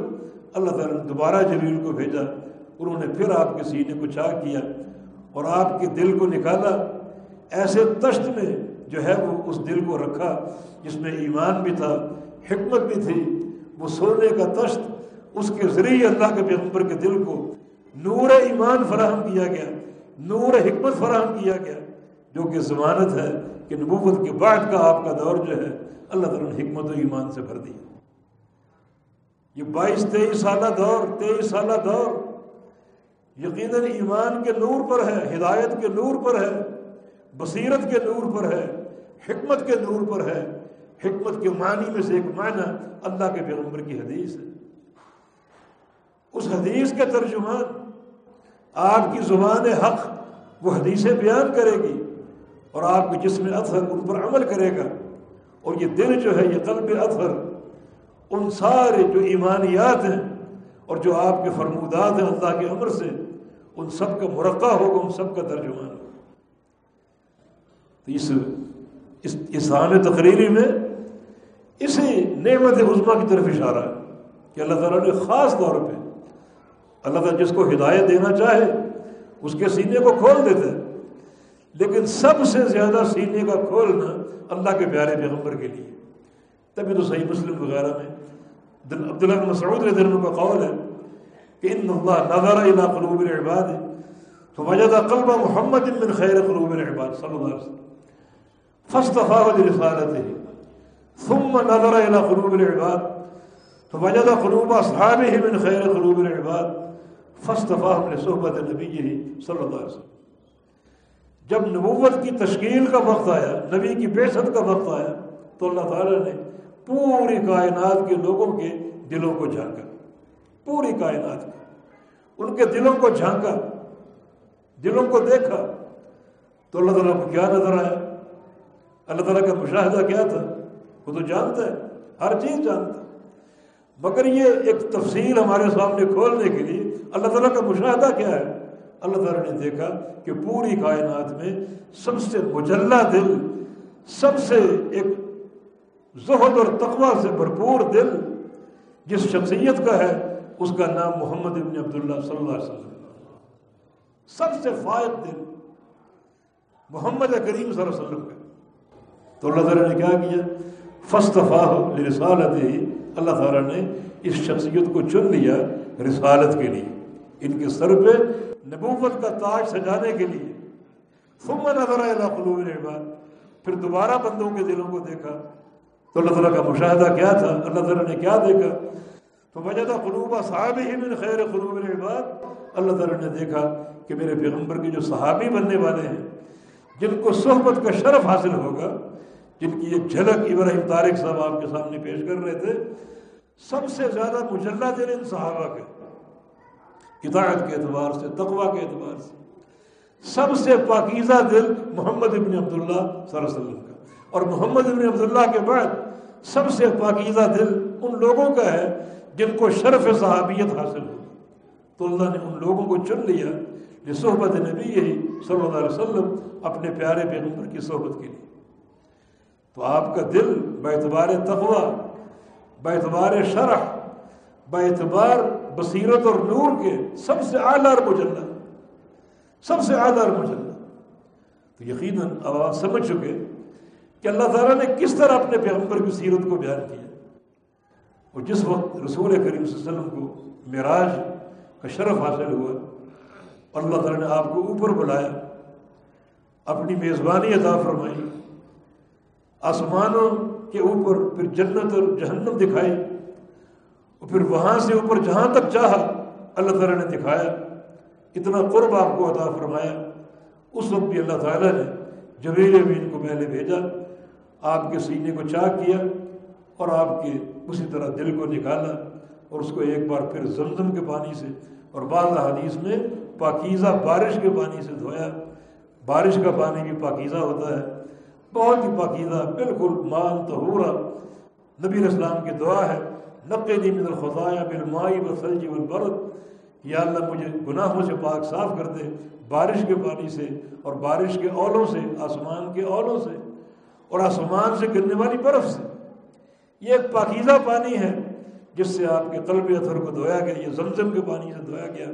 اللہ تعالیٰ نے دوبارہ جلیل کو بھیجا، انہوں نے پھر آپ کے سینے کو چاک کیا اور آپ کے دل کو نکالا۔ ایسے تشت میں جو ہے وہ اس دل کو رکھا جس میں ایمان بھی تھا، حکمت بھی تھی۔ وہ سونے کا تشت اس کے ذریعے اللہ کے پیغمبر کے دل کو نور ایمان فراہم کیا گیا، نور حکمت فراہم کیا گیا۔ جو کہ ضمانت ہے کہ نبوت کے بعد کا آپ کا دور جو ہے، اللہ تعالیٰ نے حکمت و ایمان سے بھر دیا۔ یہ بائیس تیئیس سالہ دور، تیئیس سالہ دور۔ یقیناً ایمان کے نور پر ہے، ہدایت کے نور پر ہے، بصیرت کے نور پر ہے، حکمت کے نور پر ہے۔ حکمت کے معنی میں سے ایک معنی اللہ کے پیغمبر کی حدیث ہے۔ اس حدیث کے ترجمان، آپ کی زبان حق وہ حدیثیں بیان کرے گی۔ اور آپ کے جسم اثر ان پر عمل کرے گا۔ اور یہ دل جو ہے، یہ قلب اثر ان سارے جو ایمانیات ہیں اور جو آپ کے فرمودات ہیں اللہ کے عمر سے، ان سب کا مرقع ہوگا، ان سب کا ترجمان ہوگا۔ اس اس اسان تقریری میں اسی نعمت عظما کی طرف اشارہ ہے کہ اللہ تعالیٰ نے خاص طور پہ اللہ تعالیٰ جس کو ہدایت دینا چاہے، اس کے سینے کو کھول دیتے لیکن سب سے زیادہ سینے کا کھولنا اللہ کے پیارے پیغمبر کے لیے۔ تبھی تو صحیح مسلم وغیرہ میں عبداللہ بن مسعود رضی اللہ کا قول ہے کہ ان اللہ نظر الى قلوب العباد فوجد قلب محمد من خیر قلوب العباد صلی اللہ علیہ وسلم۔ فاصطفاه لرسالته، ثم نظر الى قلوب العباد، فوجد قلوب اصحابه من خیر قلوب العباد فاصطفاهم لصحبت نبیه صلی اللہ علیہ وسلم۔ جب نبوت کی تشکیل کا وقت آیا، نبی کی بیست کا وقت آیا، تو اللہ تعالیٰ نے پوری کائنات کے لوگوں کے دلوں کو جھانکا۔ پوری کائنات کے۔ ان کے دلوں کو جھانکا، دلوں کو دیکھا۔ تو اللہ تعالیٰ کو کیا نظر آیا؟ اللہ تعالیٰ کا مشاہدہ کیا تھا؟ وہ تو جانتا ہے، ہر چیز جانتا ہے۔ مگر یہ ایک تفصیل ہمارے سامنے کھولنے کے لیے اللہ تعالیٰ کا مشاہدہ کیا ہے؟ اللہ تعالیٰ نے دیکھا کہ پوری کائنات میں سب سے مجلہ دل، سب سے ایک زہد اور تقوی سے بھرپور دل جس شخصیت کا ہے، اس کا نام محمد ابن عبداللہ صلی اللہ علیہ وسلم سب سے فائد دل محمد کریم صلی اللہ علیہ وسلم کا تو اللہ تعالیٰ نے کیا کیا؟ فستفاہ رسالت ہی اللہ تعالیٰ نے اس شخصیت کو چن لیا رسالت کے لیے۔ ان کے سر پہ نبوت کا تاج سجانے کے لیے۔ ثم نظر قلوب العباد۔ پھر دوبارہ بندوں کے دلوں کو دیکھا۔ تو اللہ تعالیٰ کا مشاہدہ کیا تھا؟ اللہ تعالیٰ نے کیا دیکھا؟ تو وجہ قلوب صحابی ہی من خیر قلوب العباد۔ اللہ تعالیٰ نے دیکھا کہ میرے پیغمبر کے جو صحابی بننے والے ہیں، جن کو صحبت کا شرف حاصل ہوگا، جن کی ایک جھلک ابراہیم طارق صاحب آپ کے سامنے پیش کر رہے تھے، سب سے زیادہ مجلہ دل ان صحابہ کے۔ اطاعت کے اعتبار سے تقوا کے اعتبار سے۔ سب سے پاکیزہ دل محمد ابن عبداللہ صلی اللہ علیہ وسلم کا۔ اور محمد ابن عبداللہ کے بعد سب سے پاکیزہ دل ان لوگوں کا ہے جن کو شرف صحابیت حاصل ہو تو اللہ نے ان لوگوں کو چن لیا کہ صحبت نبی یہی صلی اللہ علیہ وسلم اپنے پیارے پیغمبر کی صحبت کے لیے۔ تو آپ کا دل بیتبار تقوا بیتبار شرح بیتبار بصیرت اور نور کے سب سے اعلیٰ اور مجلہ، سب سے اعلیٰ اور مجلہ۔ تو یقیناً اب آپ سمجھ چکے کہ اللہ تعالیٰ نے کس طرح اپنے پیغمبر کی سیرت کو بیان کیا۔ اور جس وقت رسول کریم صلی اللہ علیہ وسلم کو معراج کا شرف حاصل ہوا اور اللہ تعالیٰ نے آپ کو اوپر بلایا، اپنی میزبانی عطا فرمائی، آسمانوں کے اوپر پھر جنت اور جہنم دکھائی۔ اور پھر وہاں سے اوپر جہاں تک چاہا، اللہ تعالیٰ نے دکھایا۔ اتنا قرب آپ کو عطا فرمایا۔ اس وقت بھی اللہ تعالیٰ نے جبیل امین کو پہلے بھیجا۔ آپ کے سینے کو چاک کیا اور آپ کے اسی طرح دل کو نکالا اور اس کو ایک بار پھر زمزم کے پانی سے اور بعض حدیث میں پاکیزہ بارش کے پانی سے دھویا۔ بارش کا پانی بھی پاکیزہ ہوتا ہے۔ بہت ہی پاکیزہ، بالکل مان تہورا نبی اسلام کی دعا ہے نقے من الخطایا بالمائی بلجی والبرد یا اللہ مجھے گناہوں سے پاک صاف کر دے، بارش کے پانی سے اور بارش کے اولوں سے، آسمان کے اولوں سے اور آسمان سے گرنے والی برف سے۔ یہ ایک پاکیزہ پانی ہے، جس سے آپ کے قلب اثر کو دھویا گیا، یہ زمزم کے پانی سے دھویا گیا۔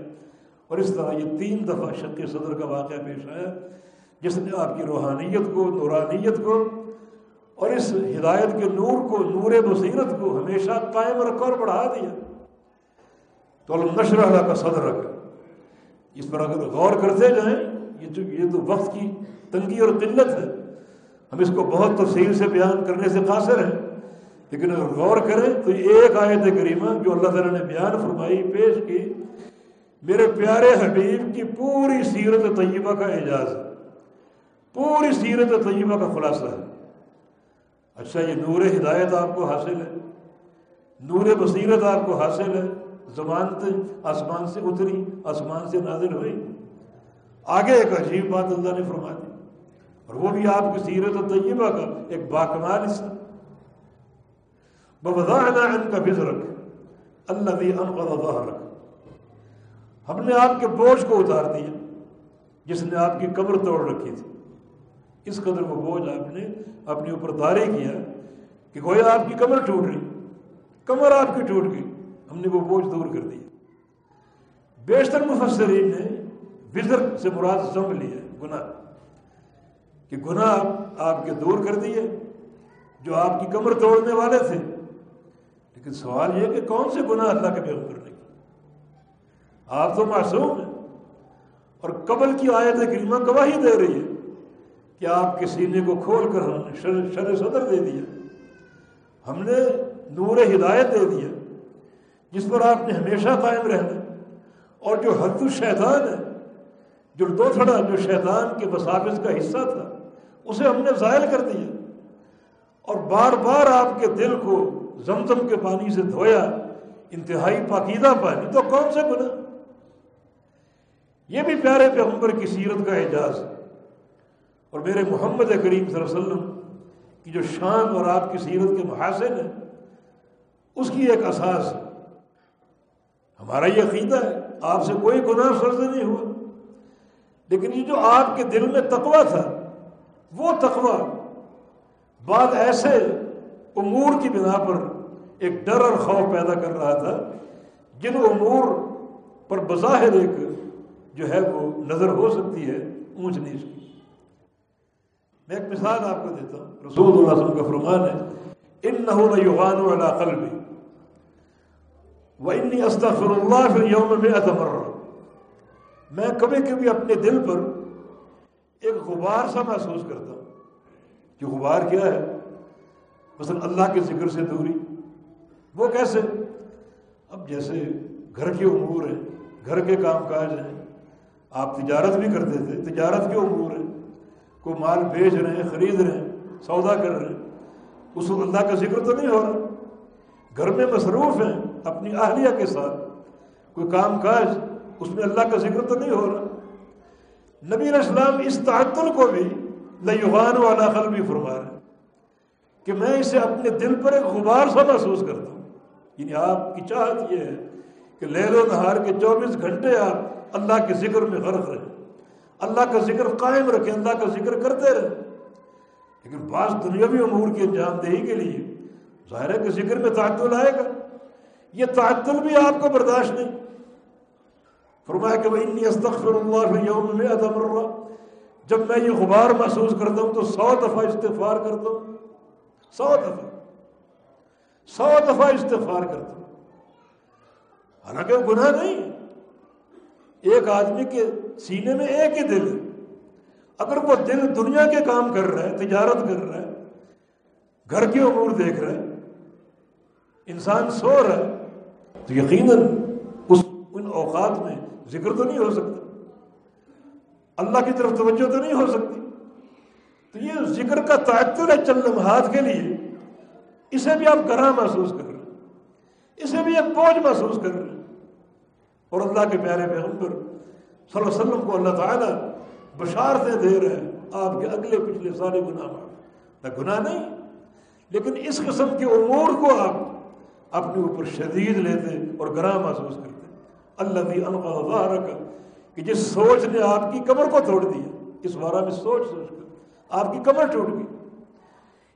اور اس طرح یہ تین دفعہ شک صدر کا واقعہ پیش آیا، جس نے آپ کی روحانیت کو، نورانیت کو اور اس ہدایت کے نور کو، نور بصیرت کو ہمیشہ قائم رکھا اور بڑھا دیا۔ تو النشر اللہ کا صدر رکھا اس پر اگر غور کرتے جائیں، یہ یہ تو وقت کی تنگی اور قلت ہے۔ ہم اس کو بہت تفصیل سے بیان کرنے سے قاصر ہیں۔ لیکن اگر غور کریں تو ایک آیت کریمہ جو اللہ تعالیٰ نے بیان فرمائی، پیش کی، میرے پیارے حبیب کی پوری سیرت طیبہ کا اعجاز ہے۔ پوری سیرت طیبہ کا خلاصہ ہے۔ اچھا یہ نور ہدایت آپ کو حاصل ہے۔ نور بصیرت آپ کو حاصل ہے۔ زبان آسمان سے اتری، آسمان سے نازل ہوئی۔ آگے ایک عجیب بات اللہ نے فرما دی اور وہ بھی آپ کی سیرت طیبہ کا ایک باکمال حصہ۔ ان کا بزرک اللہ بھی رکھ ہم نے آپ کے بوجھ کو اتار دیا، جس نے آپ کی کمر توڑ رکھی تھی۔ اس قدر وہ بوجھ آپ نے اپنے اوپر دارے کیا کہ گویا آپ کی کمر ٹوٹ رہی، کمر آپ کی ٹوٹ گئی، ہم نے وہ بوجھ دور کر دیا۔ بیشتر مفسرین نے وزر سے مراد زم لیا گناہ۔ کہ گناہ آپ کے دور کر دیے، جو آپ کی کمر توڑنے والے تھے۔ لیکن سوال یہ کہ کون سے گناہ اللہ کے بے کرنے کی آپ تو معصوم ہیں اور قبل کی آیت کریمہ گواہی دے رہی ہے۔ کہ آپ کے سینے کو کھول کر ہم نے شر صدر دے دیا۔ ہم نے نور ہدایت دے دیا، جس پر آپ نے ہمیشہ قائم رہنا۔ اور جو حد الشیطان ہے، جو دو تھڑا جو شیطان کے مسافظ کا حصہ تھا، اسے ہم نے ظاہر کر دیا۔ اور بار بار آپ کے دل کو زمزم کے پانی سے دھویا، انتہائی پاکیدہ پانی، تو کون سے گناہ؟ یہ بھی پیارے پیغمبر کی سیرت کا اعجاز ہے۔ اور میرے محمد کریم صلی اللہ علیہ وسلم کی جو شان اور آپ کی سیرت کے محاسن ہیں، اس کی ایک اساس ہے۔ ہمارا یہ عقیدہ ہے، آپ سے کوئی گناہ فرض نہیں ہوا۔ لیکن یہ جو آپ کے دل میں تقوی تھا، وہ تقوی بعد ایسے امور کی بنا پر ایک ڈر اور خوف پیدا کر رہا تھا، جن امور پر بظاہر ایک جو ہے وہ نظر ہو سکتی ہے، اونچ نیچ کی۔ میں ایک مثال آپ کو دیتا ہوں۔ رسول اللہ علیہ وسلم کا فرمان ہے ان نہ یوغان والا قلبی وہ انی استغفر اللہ پھر یوم میں اتمر میں کبھی کبھی اپنے دل پر ایک غبار سا محسوس کرتا ہوں کہ غبار کیا ہے؟ مثلا اللہ کے ذکر سے دوری۔ وہ کیسے؟ اب جیسے گھر کے امور ہیں، گھر کے کام کاج ہیں، آپ تجارت بھی کرتے تھے، تجارت کے امور ہیں۔ کوئی مال بیچ رہے ہیں، خرید رہے ہیں، سودا کر رہے ہیں۔ اس وقت اللہ کا ذکر تو نہیں ہو رہا۔ گھر میں مصروف ہیں، اپنی اہلیہ کے ساتھ۔ کوئی کام کاج، اس میں اللہ کا ذکر تو نہیں ہو رہا۔ نبی اسلام اس تعطل کو بھی لیوان والا خل بھی فرما رہے ہیں کہ میں اسے اپنے دل پر ایک غبار سا محسوس کرتا ہوں۔ یعنی آپ کی چاہت یہ ہے کہ لہل و نہار کے چوبیس گھنٹے آپ اللہ کے ذکر میں غرق رہیں۔ اللہ کا ذکر قائم رکھیں اللہ کا ذکر کرتے رہیں لیکن بعض دنیاوی امور کی انجام دہی کے لیے ظاہر ہے کہ ذکر میں تعطل آئے گا۔ یہ تعطل بھی آپ کو برداشت نہیں۔ فرمایا کہ انی استغفر اللہ یوم میں ادم جب میں یہ غبار محسوس کرتا ہوں تو سو دفعہ استغفار کرتا ہوں۔ سو دفعہ۔ سو دفعہ استغفار کرتا ہوں۔ حالانکہ وہ گناہ نہیں۔ ایک آدمی کے سینے میں ایک ہی دل ہے۔ اگر وہ دل دنیا کے کام کر رہا ہے، تجارت کر رہا ہے، گھر کے امور دیکھ رہے انسان سو رہا ہے، تو یقیناً اس ان اوقات میں ذکر تو نہیں ہو سکتا۔ اللہ کی طرف توجہ تو نہیں ہو سکتی۔ تو یہ ذکر کا تعطر ہے چند لمحات کے لیے۔ اسے بھی آپ گراہ محسوس کر رہے ہیں۔ اسے بھی ایک بوجھ محسوس کر رہے ہیں۔ اور اللہ کے پیارے پیغمبر صلی اللہ علیہ وسلم کو اللہ تعالیٰ بشارتیں دے رہے ہیں، آپ کے اگلے پچھلے سارے گناہ معاف۔ نہ گناہ نہیں، لیکن اس قسم کے امور کو آپ اپنے اوپر شدید لیتے اور گراہ محسوس کرتے۔ اللہ بھی انقا رکھا کہ جس سوچ نے آپ کی کمر کو توڑ دیا اس بارہ میں سوچ سوچ کر۔ آپ کی کمر ٹوٹ گئی۔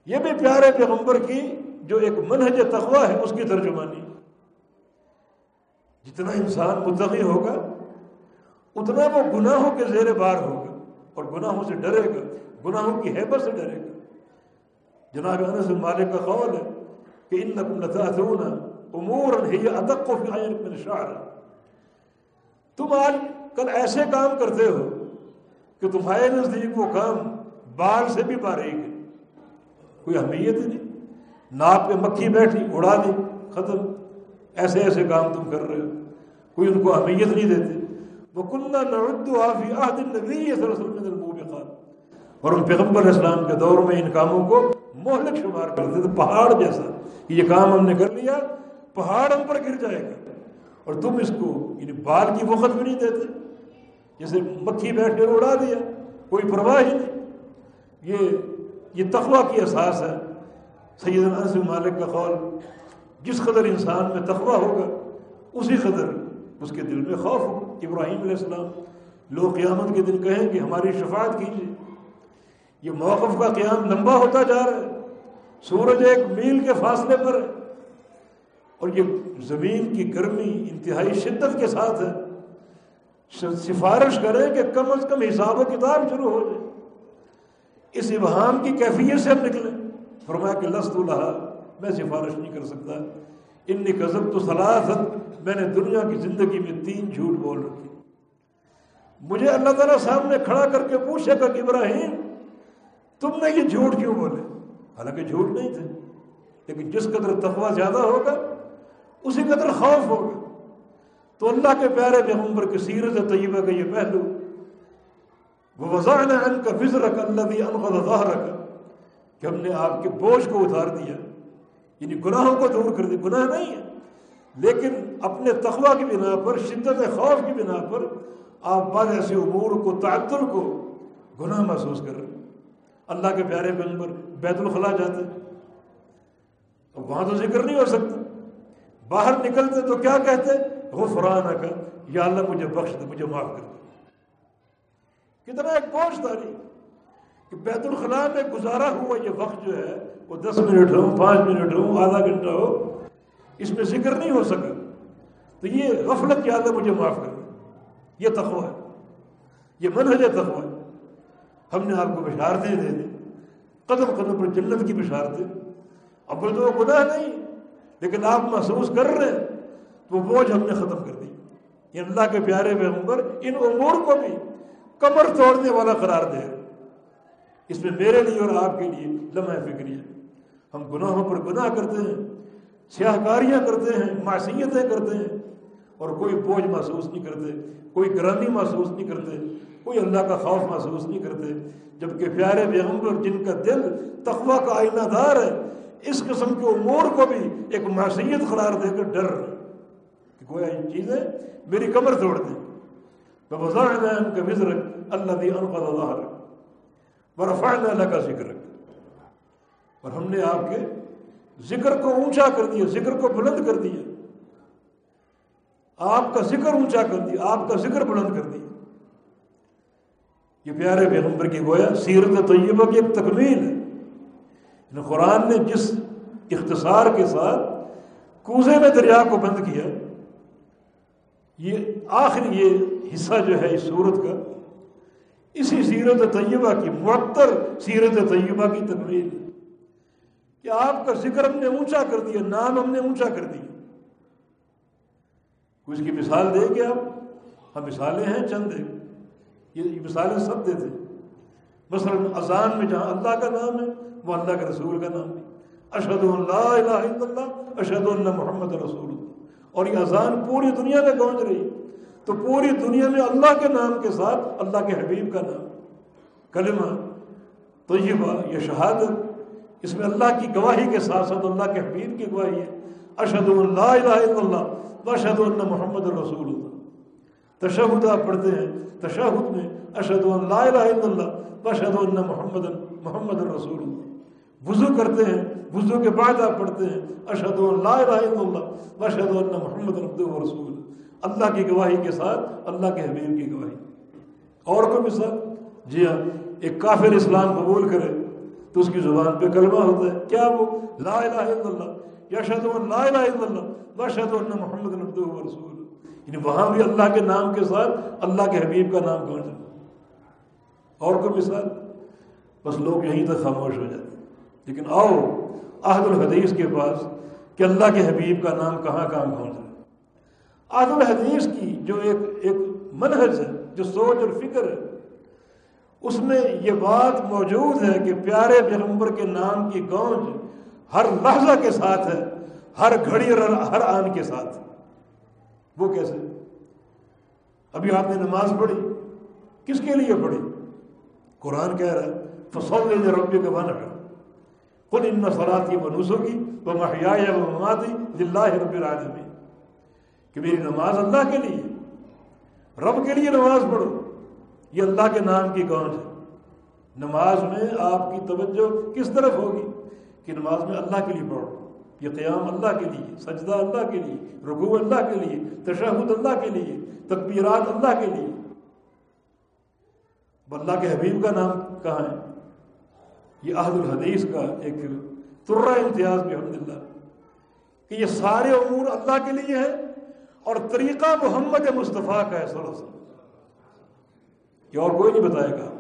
یہ بھی پیارے پیغمبر کی جو ایک منہج تخوا ہے، اس کی ترجمانی۔ جتنا انسان متقی ہوگا، اتنا وہ گناہوں کے زیر بار ہوگا۔ اور گناہوں سے ڈرے گا، گناہوں کی حیبت سے ڈرے گا۔ جناب انس مالک کا قول ہے کہ ان نقل امور ادق و شعر۔ تم آج کل ایسے کام کرتے ہو کہ تمہارے نزدیک وہ کام بال سے بھی باریک ہے کوئی اہمیت ہی نہیں۔ ناپ پہ مکھی بیٹھی، اڑا دی، ختم۔ ایسے ایسے کام تم کر رہے ہو۔ کوئی ان کو اہمیت نہیں دیتے۔ وہ کنہ نردو آفی صلی اللہ علیہ وسلم اور ان پیغمبر اسلام کے دور میں ان کاموں کو مہلک شمار کرتے تھے پہاڑ جیسا کہ یہ کام ہم نے کر لیا، پہاڑ ہم پر گر جائے گا۔ اور تم اس کو یعنی بال کی وقت بھی نہیں دیتے۔ جیسے مکھی بیٹھ کر اڑا دیا، کوئی پرواہ ہی نہیں۔ یہ یہ تقوی کی احساس ہے۔ سید انس مالک کا قول، جس قدر انسان میں تقوی ہوگا، اسی قدر اس کے دل میں خوف ہوگا ابراہیم علیہ السلام لوگ قیامت کے دن کہیں کہ ہماری شفاعت کیجیے۔ یہ موقف کا قیام لمبا ہوتا جا رہا ہے۔ سورج ایک میل کے فاصلے پر ہے۔ اور یہ زمین کی گرمی انتہائی شدت کے ساتھ ہے۔ سفارش کریں کہ کم از کم حساب و کتاب شروع ہو جائے۔ اس ابہام کی کیفیت سے ہم نکلیں۔ فرمایا کہ لست اللہ، میں سفارش نہیں کر سکتا۔ ان قزب تو سلاست میں نے دنیا کی زندگی میں تین جھوٹ بول رکھی۔ مجھے اللہ تعالیٰ سامنے کھڑا کر کے پوچھے گا کہ ابراہیم، تم نے یہ جھوٹ کیوں بولے؟ حالانکہ جھوٹ نہیں تھے، لیکن جس قدر تقوی زیادہ ہوگا، اسی قدر خوف ہوگا۔ تو اللہ کے پیارے پیغمبر کی سیرت طیبہ کا یہ پہلو وہ وضاحن ان کا فضر رکھا اللہ بھی رکھا کہ ہم نے آپ کے بوجھ کو اتار دیا۔ یعنی گناہوں کو دور کر دیا گناہ نہیں ہے۔ لیکن اپنے تخوا کی بنا پر، شدت خوف کی بنا پر آپ بعض ایسے امور کو تعطر کو گناہ محسوس کر رہے ہیں۔ اللہ کے پیارے پیغمبر بیت الخلاء جاتے اب وہاں تو ذکر نہیں ہو سکتا۔ باہر نکلتے تو کیا کہتے غفران کا یا اللہ مجھے بخش دے، مجھے معاف کر دے۔ کتنا ایک پہنچ تاری کہ بیت الخلاء میں گزارا ہوا یہ وقت جو ہے، وہ دس منٹ ہو، پانچ منٹ ہو، آدھا گھنٹہ ہو، اس میں ذکر نہیں ہو سکا۔ تو یہ غفلت کی اللہ مجھے معاف کر یہ تخوہ ہے۔ یہ منہج تخوہ ہے۔ ہم نے آپ کو بشارتیں دے دی۔ قدم قدم پر جنت کی بشارتیں۔ اب تو وہ گناہ نہیں، لیکن آپ محسوس کر رہے ہیں۔ تو وہ بوجھ ہم نے ختم کر دی۔ یہ اللہ کے پیارے پیغمبر ان امور کو بھی کمر توڑنے والا قرار دے اس میں میرے لیے اور آپ کے لیے لمحہ فکری ہے۔ ہم گناہوں پر گناہ کرتے ہیں سیاہ کاریاں کرتے ہیں، معصیتیں کرتے ہیں اور کوئی بوجھ محسوس نہیں کرتے، کوئی گرانی محسوس نہیں کرتے، کوئی اللہ کا خوف محسوس نہیں کرتے، جبکہ پیارے پیغمبر جن کا دل تقوی کا آئینہ دار ہے، اس قسم کے امور کو بھی ایک معصیت قرار دے کر ڈر کہ کوئی ان چیزیں میری کمر توڑ دیں۔ میں ان کا وزر اللہ دی انقض اللہ برفان اللہ کا ذکر اور ہم نے آپ کے ذکر کو اونچا کر دیا، ذکر کو بلند کر دیا۔ آپ کا ذکر اونچا کر دیا، آپ کا ذکر بلند کر دیا۔ یہ پیارے پیغمبر کی گویا سیرت طیبہ کی ایک تکمیل ہے۔ یعنی قرآن نے جس اختصار کے ساتھ کوزے میں دریا کو بند کیا، یہ آخر یہ حصہ جو ہے اس صورت کا اسی سیرت طیبہ کی معطر سیرت طیبہ کی تکمیل ہے۔ کہ آپ کا ذکر ہم نے اونچا کر دیا، نام ہم نے اونچا کر دیا۔ اس کی مثال دیں گے آپ؟ ہم مثالیں ہیں، چند یہ مثالیں سب دیتے مثلا اذان میں جہاں اللہ کا نام ہے، وہ اللہ کے رسول کا نام بھی اشد اللہ الہ الا اللہ اشد اللہ محمد رسول اور یہ اذان پوری دنیا میں گونج رہی تو پوری دنیا میں اللہ کے نام کے ساتھ اللہ کے حبیب کا نام، کلمہ، طیبہ، یہ شہادت، اس میں اللہ کی گواہی کے ساتھ ساتھ اللہ کے حبیب کی گواہی ہے۔ اشد اللہ الہ الا اللہ اشد اللہ محمد رسول اللہ۔ تشہد آپ پڑھتے ہیں، تشہد میں اشد اللہ الہ الا اللہ اشد اللہ محمد محمد رسول اللہ۔ وضو کرتے ہیں، وضو کے بعد آپ پڑھتے ہیں اشد اللہ الہ الا اللہ اشد اللہ محمد ربد و رسول اللہ کی گواہی کے ساتھ، اللہ کے حبیب کی گواہی۔ اور کوئی مثال؟ جی ہاں ایک کافر اسلام قبول کرے تو اس کی زبان پہ کلمہ ہوتا ہے۔ کیا وہ؟ لا الہ الا اللہ۔ یا شہد لا الہ الا اللہ و شہد اللہ محمد نبد و رسول یعنی وہاں بھی اللہ کے نام کے ساتھ اللہ کے حبیب کا نام کہاں جاتا اور کوئی مثال؟ بس لوگ یہیں تک خاموش ہو جاتے لیکن آؤ، عہد الحدیث کے پاس کہ اللہ کے حبیب کا نام کہاں کہاں پہنچ رہا عہد الحدیث کی جو ایک ایک منحج ہے، جو سوچ اور فکر ہے، اس میں یہ بات موجود ہے کہ پیارے پیغمبر کے نام کی گونج ہر لحظہ کے ساتھ ہے، ہر گھڑی اور ہر آن کے ساتھ۔ وہ کیسے؟ ابھی آپ نے نماز پڑھی، کس کے لیے پڑھی؟ قرآن کہہ رہا ہے فصول نے ربی کا بنا خود ان نسلاتی و نسو کی وہ محیا و مماتی رب العالمین کہ میری نماز اللہ کے لیے رب کے لیے نماز پڑھو یہ اللہ کے نام کی گونج ہے نماز میں آپ کی توجہ کس طرف ہوگی کہ نماز میں اللہ کے لیے پڑھو یہ قیام اللہ کے لیے سجدہ اللہ کے لیے رکوع اللہ کے لیے تشہد اللہ کے لیے تکبیرات اللہ کے لیے اللہ کے حبیب کا نام کہاں ہے یہ عہد الحدیث کا ایک ترہ امتیاز بھی الحمد للہ کہ یہ سارے امور اللہ کے لیے ہیں اور طریقہ محمد مصطفیٰ کا ہے صلی اللہ علیہ وسلم یہ اور کوئی نہیں بتائے گا۔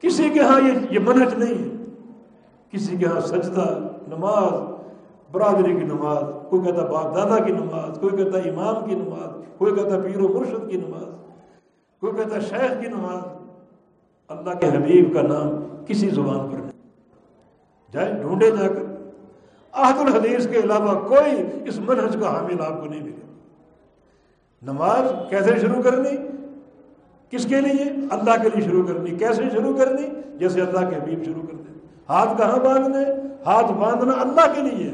کسی کے ہاں یہ یہ منہج نہیں ہے۔ کسی کے ہاں سجدہ، نماز، برادری کی نماز، کوئی کہتا باپ دادا کی نماز، کوئی کہتا امام کی نماز، کوئی کہتا پیر و مرشد کی نماز، کوئی کہتا شیخ کی نماز۔ اللہ کے حبیب کا نام کسی زبان پر نہیں۔ جائے، ڈھونڈے جا کر۔ عہد الحدیث کے علاوہ کوئی اس منہج کا حامل آپ کو نہیں ملے۔ نماز کیسے شروع کرنی؟ کس کے لیے؟ اللہ کے لیے شروع کرنی۔ کیسے شروع کرنی؟ جیسے اللہ کے حبیب شروع کر دیں ہاتھ کہاں باندھنے؟ ہاتھ باندھنا اللہ کے لیے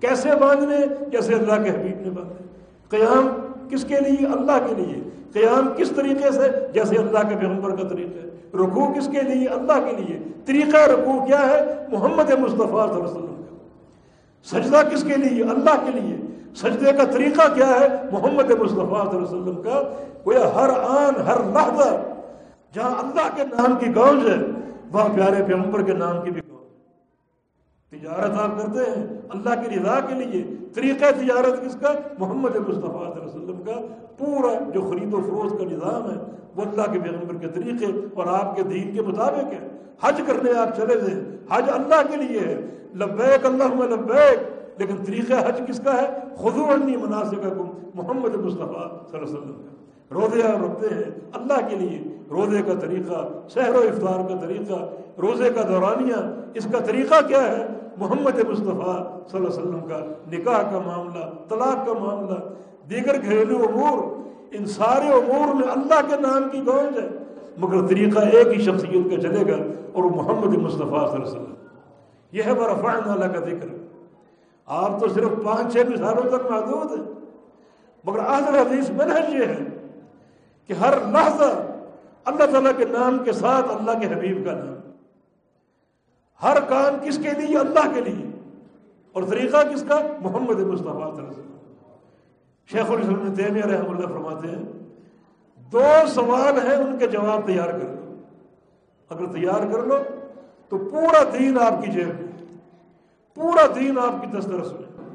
کیسے باندھنے؟ جیسے اللہ کے حبیب نے باندھے۔ قیام کس کے لیے؟ اللہ کے لیے۔ قیام کس طریقے سے؟ جیسے اللہ کے پیغمبر کا طریقہ ہے۔ رکوع کس کے لیے؟ اللہ کے لیے۔ طریقہ رکوع کیا ہے؟ محمد مصطفیٰ صلی اللہ علیہ وسلم سجدہ کس کے لیے؟ اللہ کے لیے۔ سجدے کا طریقہ کیا ہے؟ محمد مصطفیٰ صلی اللہ علیہ وسلم کا۔ کوئی ہر آن، ہر لحظہ جہاں اللہ کے نام کی گونج ہے، وہاں پیارے پیغمبر کے نام کی بھی تجارت آپ کرتے ہیں، اللہ کی رضا کے لیے۔ طریقہ تجارت کس کا؟ محمد مصطفیٰ صلی علیہ وسلم کا۔ پورا جو خرید و فروخت کا نظام ہے، وہ اللہ کے پیغمبر کے طریقے اور آپ کے دین کے مطابق ہے۔ حج کرنے آپ چلے تھے حج اللہ کے لیے ہے۔ لبیک اللہ لبیک۔ لیکن طریقہ حج کس کا ہے؟ خدو مناسب محمد مصطفیٰ صلی اللہ علیہ وسلم کا۔ روزے آپ رکھتے ہیں اللہ کے لیے۔ روزے کا طریقہ شہر و افطار کا طریقہ، روزے کا دورانیہ۔ اس کا طریقہ کیا ہے؟ محمد مصطفیٰ صلی اللہ علیہ وسلم کا نکاح کا معاملہ، طلاق کا معاملہ، دیگر گھریلو امور، ان سارے امور میں اللہ کے نام کی گونج ہے، مگر طریقہ ایک ہی شخصیت کا چلے گا اور وہ محمد مصطفیٰ صلی اللہ علیہ وسلم۔ یہ ہے برفان اللہ کا ذکر۔ آپ تو صرف پانچ چھ مثالوں تک محدود ہیں، مگر آخر حدیث منحج یہ ہے کہ ہر لحظہ اللہ تعالیٰ کے نام کے ساتھ اللہ کے حبیب کا نام۔ ہر کام کس کے لیے؟ اللہ کے لیے. اور طریقہ کس کا؟ محمد مصطفیٰ شیخ الاسلام تیمیہ رحم اللہ فرماتے ہیں، دو سوال ہیں ان کے جواب تیار کر لو اگر تیار کر لو تو پورا دین آپ کی جیب میں. پورا دین آپ کی دسترس میں.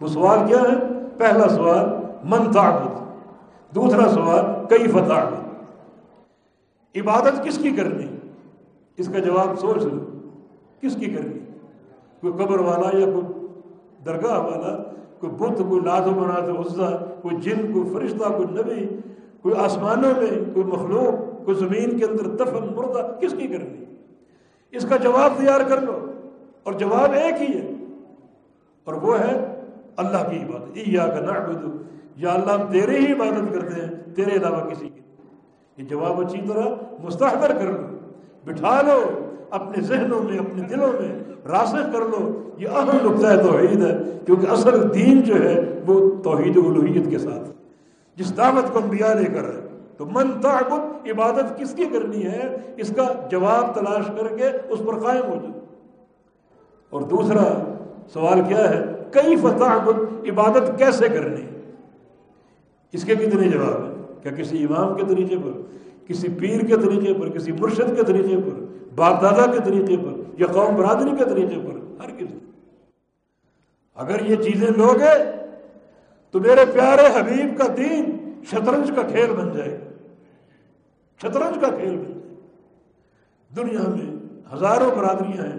وہ سوال کیا ہے؟ پہلا سوال، من تعبد. دوسرا سوال کئی فتح عبادت کس کی کرنی؟ اس کا جواب سوچ لو. کس کی کرنی کوئی قبر والا یا کوئی درگاہ والا، کوئی بت، کوئی لاد و مناد عزا کوئی جن، کوئی فرشتہ، کوئی نبی، کوئی آسمانوں میں، کوئی مخلوق، کوئی زمین کے اندر دفن، مردہ، کس کی کرنی اس کا جواب تیار کر لو۔ اور جواب ایک ہی ہے۔ اور وہ ہے اللہ کی عبادت۔ یا کا نعبد۔ یا اللہ، ہم تیرے ہی عبادت کرتے ہیں، تیرے علاوہ کسی کی۔ یہ جواب اچھی طرح مستحضر کر لو۔ بٹھا لو، اپنے ذہنوں میں، اپنے دلوں میں راسخ کر لو۔ یہ اہم نقطۂ توحید ہے، کیونکہ اصل دین جو ہے، وہ توحید الوحیت کے ساتھ۔ جس دعوت کو انبیاء لے کر ہے، تو من تعبد، عبادت کس کی کرنی ہے؟ اس کا جواب تلاش کر کے اس پر قائم ہو جائے اور دوسرا سوال کیا ہے؟ کئی فتح عبادت کیسے کرنی؟ اس کے کتنے جواب ہیں۔ کیا کسی امام کے طریقے پر؟ کسی پیر کے طریقے پر، کسی مرشد کے طریقے پر باپ دادا کے طریقے پر یا قوم برادری کے طریقے پر، ہر کسی اگر یہ چیزیں لوگے تو میرے پیارے حبیب کا دین شطرنج کا کھیل بن جائے گا۔ شطرنج کا کھیل بن جائے گا۔ دنیا میں ہزاروں برادریاں ہیں،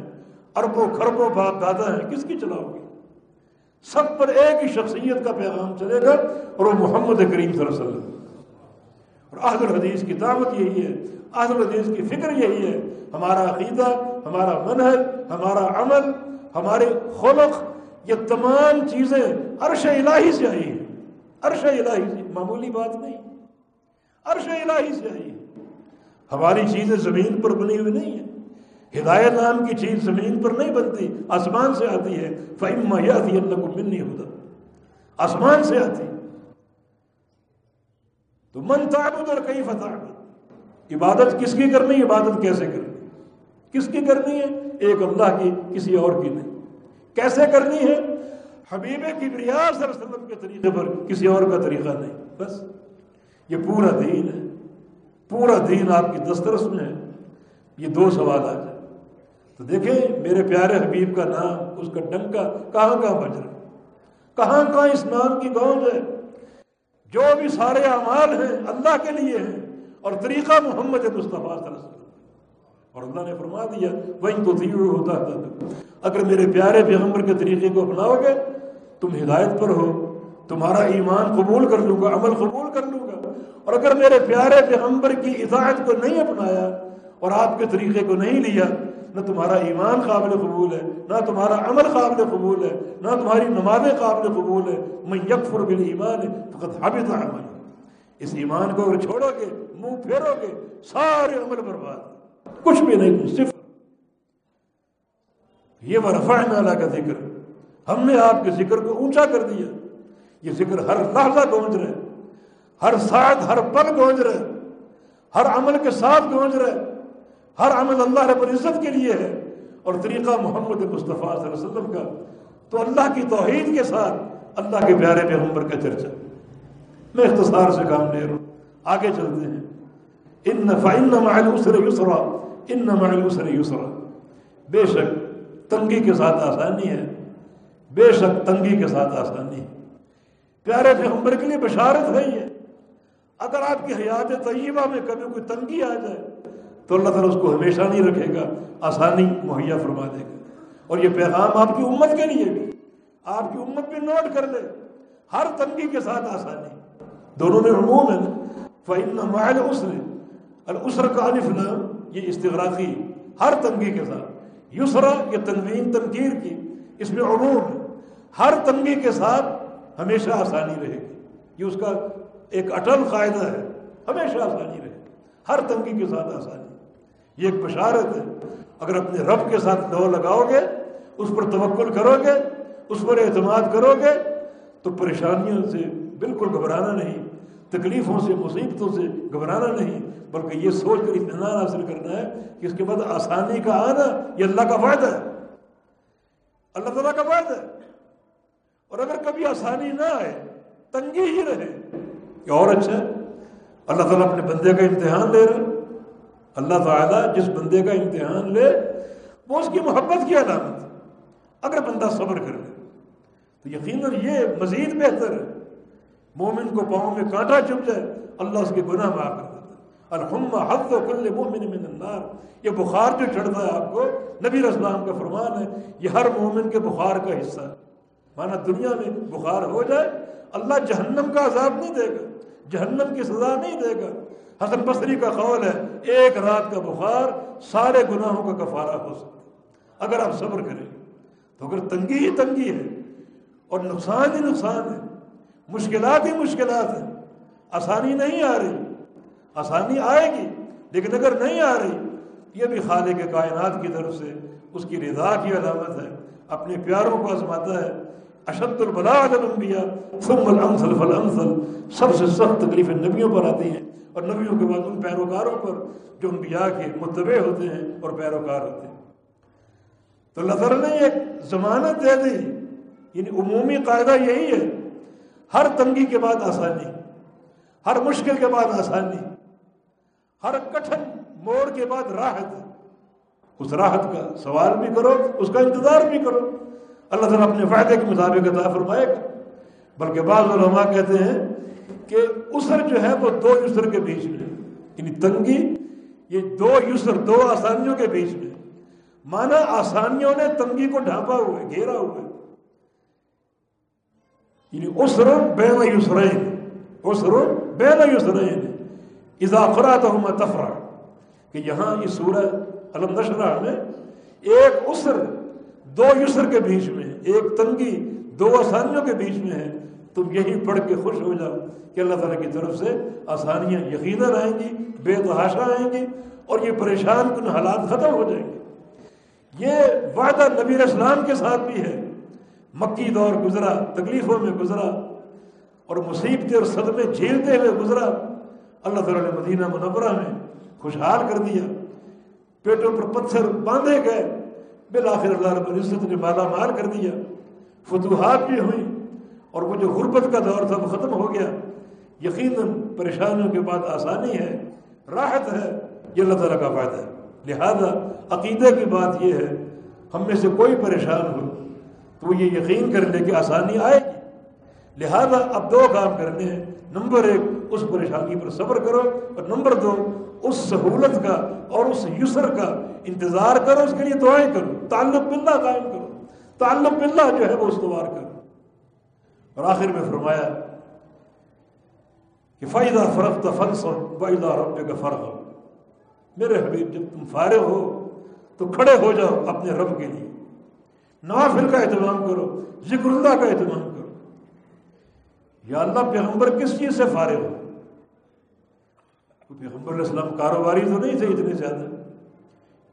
اربوں خربوں باپ دادا ہیں، کس کی چلاؤ گے؟ سب پر ایک ہی شخصیت کا پیغام چلے گا اور وہ محمد کریم صلی اللہ علیہ وسلم۔ اور الحدیث کی دعوت یہی ہے آحد الحدیث کی فکر یہی ہے، ہمارا عقیدہ، ہمارا منحل ہمارا عمل، ہمارے خلق، یہ تمام چیزیں عرش الہی سے آئی ہیں۔ عرش الہی سے، معمولی بات نہیں۔ عرش الہی سے آئی ہے ہماری چیزیں زمین پر بنی ہوئی نہیں ہیں۔ ہدایت نام کی چیز زمین پر نہیں بنتی، آسمان سے آتی ہے۔ فہم یہ اللہ کو مل نہیں ہوتا آسمان سے آتی۔ تو من تعبد اور کئی فتح عبادت کس کی کرنی عبادت کیسے کرنی کس کی کرنی ہے؟ ایک اللہ کی، کسی اور کی نہیں۔ کیسے کرنی ہے؟ حبیب کی صلی اللہ علیہ وسلم کے طریقے پر، کسی اور کا طریقہ نہیں۔ بس، یہ پورا دین ہے۔ پورا دین آپ کی دسترس میں ہے۔ یہ دو سوال آ جائے تو دیکھیں، میرے پیارے حبیب کا نام، اس کا ڈنکا کہاں کہاں بج رہا کہاں کہاں اس نام کی گونج ہے؟ جو بھی سارے اعمال ہیں، اللہ کے لیے ہیں، اور طریقہ محمد مصطفیٰ صلی اللہ علیہ وسلم۔ اور اللہ نے فرما دیا وہیں تو ہوتا تھا اگر میرے پیارے پیغمبر کے طریقے کو اپناؤ گے، تم ہدایت پر ہو، تمہارا ایمان قبول کر لوں گا، عمل قبول کر لوں گا۔ اور اگر میرے پیارے پیغمبر کی اطاعت کو نہیں اپنایا اور آپ کے طریقے کو نہیں لیا نہ تمہارا ایمان قابل قبول ہے، نہ تمہارا عمل قابل قبول ہے، نہ تمہاری نمازیں قابل قبول ہے۔ میں یکفر بل ایمان ہے فقط حابط عمل اس ایمان کو اگر چھوڑو گے، منہ پھیرو گے، سارے عمل برباد۔ کچھ بھی نہیں، صرف۔ یہ ورفا اللہ کا ذکر۔ ہم نے آپ کے ذکر کو اونچا کر دیا۔ یہ ذکر ہر لحظہ گونج رہے ہر ساتھ ہر پل گونج رہے ہر عمل کے ساتھ گونج رہے ہر عمل اللہ رب العزت کے لیے ہے اور طریقہ محمد مصطفیٰ صلی اللہ علیہ وسلم کا۔ تو اللہ کی توحید کے ساتھ اللہ کے پیارے پیغمبر کا چرچا۔ میں اختصار سے کام لے رہا ہوں۔ آگے چلتے ہیں۔ ان نفا ان معلوسر یسرا۔ ان معلوسر یسرا۔ بے شک تنگی کے ساتھ آسانی ہے۔ بے شک تنگی کے ساتھ آسانی ہے۔ پیارے پیغمبر کے لیے بشارت ہے یہ۔ اگر آپ کی حیات طیبہ میں کبھی کوئی تنگی آ جائے تو اللہ تعالیٰ اس کو ہمیشہ نہیں رکھے گا، آسانی مہیا فرما دے گا۔ اور یہ پیغام آپ کی امت کے لیے بھی، آپ کی امت بھی نوٹ کر لے۔ ہر تنگی کے ساتھ آسانی۔ دونوں میں عموم ہے نا مائل اسر السر کا الف نام، یہ استغراقی ہر تنگی کے ساتھ۔ یسرا، یہ تنوین تنقیر کی، اس میں عموم ہے۔ ہر تنگی کے ساتھ ہمیشہ آسانی رہے گی۔ یہ اس کا ایک اٹل قاعدہ ہے۔ ہمیشہ آسانی رہے گی۔ ہر تنگی کے ساتھ آسانی۔ یہ ایک بشارت ہے۔ اگر اپنے رب کے ساتھ دو لگاؤ گے، اس پر توکل کرو گے، اس پر اعتماد کرو گے، تو پریشانیوں سے بالکل گھبرانا نہیں، تکلیفوں سے، مصیبتوں سے گھبرانا نہیں، بلکہ یہ سوچ کر اطمینان حاصل کرنا ہے کہ اس کے بعد آسانی کا آنا یہ اللہ کا وعدہ ہے۔ اللہ تعالیٰ کا وعدہ ہے۔ اور اگر کبھی آسانی نہ آئے، تنگی ہی رہے کہ اور اچھا ہے۔ اللہ تعالیٰ اپنے بندے کا امتحان لے رہا اللہ تعالیٰ جس بندے کا امتحان لے، وہ اس کی محبت کی علامت ہے۔ اگر بندہ صبر کر لے تو یقیناً یہ مزید بہتر ہے۔ مومن کو پاؤں میں کانٹا چپ جائے، اللہ اس کے گناہ معاف کر دیتا ہے۔ الحمد حد و کل مومن من النار۔ یہ بخار جو چڑھتا ہے آپ کو، نبی اسلام کا فرمان ہے، یہ ہر مومن کے بخار کا حصہ ہے۔ مانا دنیا میں بخار ہو جائے، اللہ جہنم کا عذاب نہیں دے گا، جہنم کی سزا نہیں دے گا۔ حسن بصری کا قول ہے ایک رات کا بخار سارے گناہوں کا کفارہ ہو سکتا اگر آپ صبر کریں تو اگر تنگی ہی تنگی ہے اور نقصان ہی نقصان ہے، مشکلات ہی مشکلات ہیں، آسانی نہیں آ رہی، آسانی آئے گی، لیکن اگر نہیں آ رہی، یہ بھی خالق کائنات کی طرف سے اس کی رضا کی علامت ہے، اپنے پیاروں کو آزماتا ہے۔ اشد البلا الانبیاء ثم الامثل فالامثل۔ سب سے سخت تکلیفیں نبیوں پر آتی ہیں۔ اور نبیوں کے بعد ان پیروکاروں پر جو انبیاء کے متبع ہوتے ہیں اور پیروکار ہوتے ہیں۔ تو اللہ تعالیٰ نے ایک ضمانت دے دی یعنی عمومی قاعدہ یہی ہے، ہر تنگی کے بعد آسانی، ہر مشکل کے بعد آسانی، ہر کٹھن موڑ کے بعد راحت۔ اس راحت کا سوال بھی کرو، اس کا انتظار بھی کرو۔ اللہ تعالیٰ اپنے فائدے کے مطابق عطا فرمائے گا بلکہ بعض علماء کہتے ہیں کہ اسر جو ہے وہ دو یسر کے بیچ میں یعنی تنگی، یہ دو یسر، دو آسانیوں کے بیچ میں مانا آسانیوں نے تنگی کو ڈھانپا ہوا ہے، گھیرا ہوا ہے۔ یعنی اسر بین یسرین اسر بین یسرین۔ اضافرا تو تفرا کہ یہاں یہ سورہ علم نشرہ میں ایک اسر دو یسر کے بیچ میں ایک تنگی دو آسانیوں کے بیچ میں ہے۔ تم یہی پڑھ کے خوش ہو جاؤ کہ اللہ تعالیٰ کی طرف سے آسانیاں یقیناً آئیں گی، بے تحاشا آئیں گی اور یہ پریشان کن حالات ختم ہو جائیں گے۔ یہ وعدہ نبی اسلام کے ساتھ بھی ہے۔ مکی دور گزرا، تکلیفوں میں گزرا اور مصیبتیں اور صدمے جھیلتے ہوئے گزرا۔ اللہ تعالیٰ نے مدینہ منورہ میں خوشحال کر دیا۔ پیٹوں پر پتھر باندھے گئے۔ بالآخر اللہ رب العزت نے مالا مال کر دیا۔ فتوحات بھی ہوئی اور وہ جو غربت کا دور تھا وہ ختم ہو گیا۔ یقیناً پریشانیوں کے بعد آسانی ہے، راحت ہے، یہ اللہ تعالیٰ کا فائدہ ہے۔ لہذا عقیدے کی بات یہ ہے، ہم میں سے کوئی پریشان ہو تو وہ یہ یقین کر لے کہ آسانی آئے گی۔ لہذا اب دو کام کرنے ہیں۔ نمبر ایک، اس پریشانی پر صبر کرو اور نمبر دو، اس سہولت کا اور اس یسر کا انتظار کرو، اس کے لیے دعائیں کرو۔ تعلق باللہ قائم کرو۔ تعلق باللہ جو ہے وہ استوار کرو۔ اور آخر میں فرمایا کہ فائدہ فرق فنس اور فائدہ رب کا فرق ہو میرے حبیب، جب تم فارغ ہو، تو کھڑے ہو جاؤ اپنے رب کے لیے۔ نوافل کا اہتمام کرو، ذکر اللہ کا اہتمام کرو۔ یا اللہ، پیغمبر کس چیز سے فارغ ہو؟ پیغمبر علیہ السلام کاروباری تو نہیں تھے اتنے زیادہ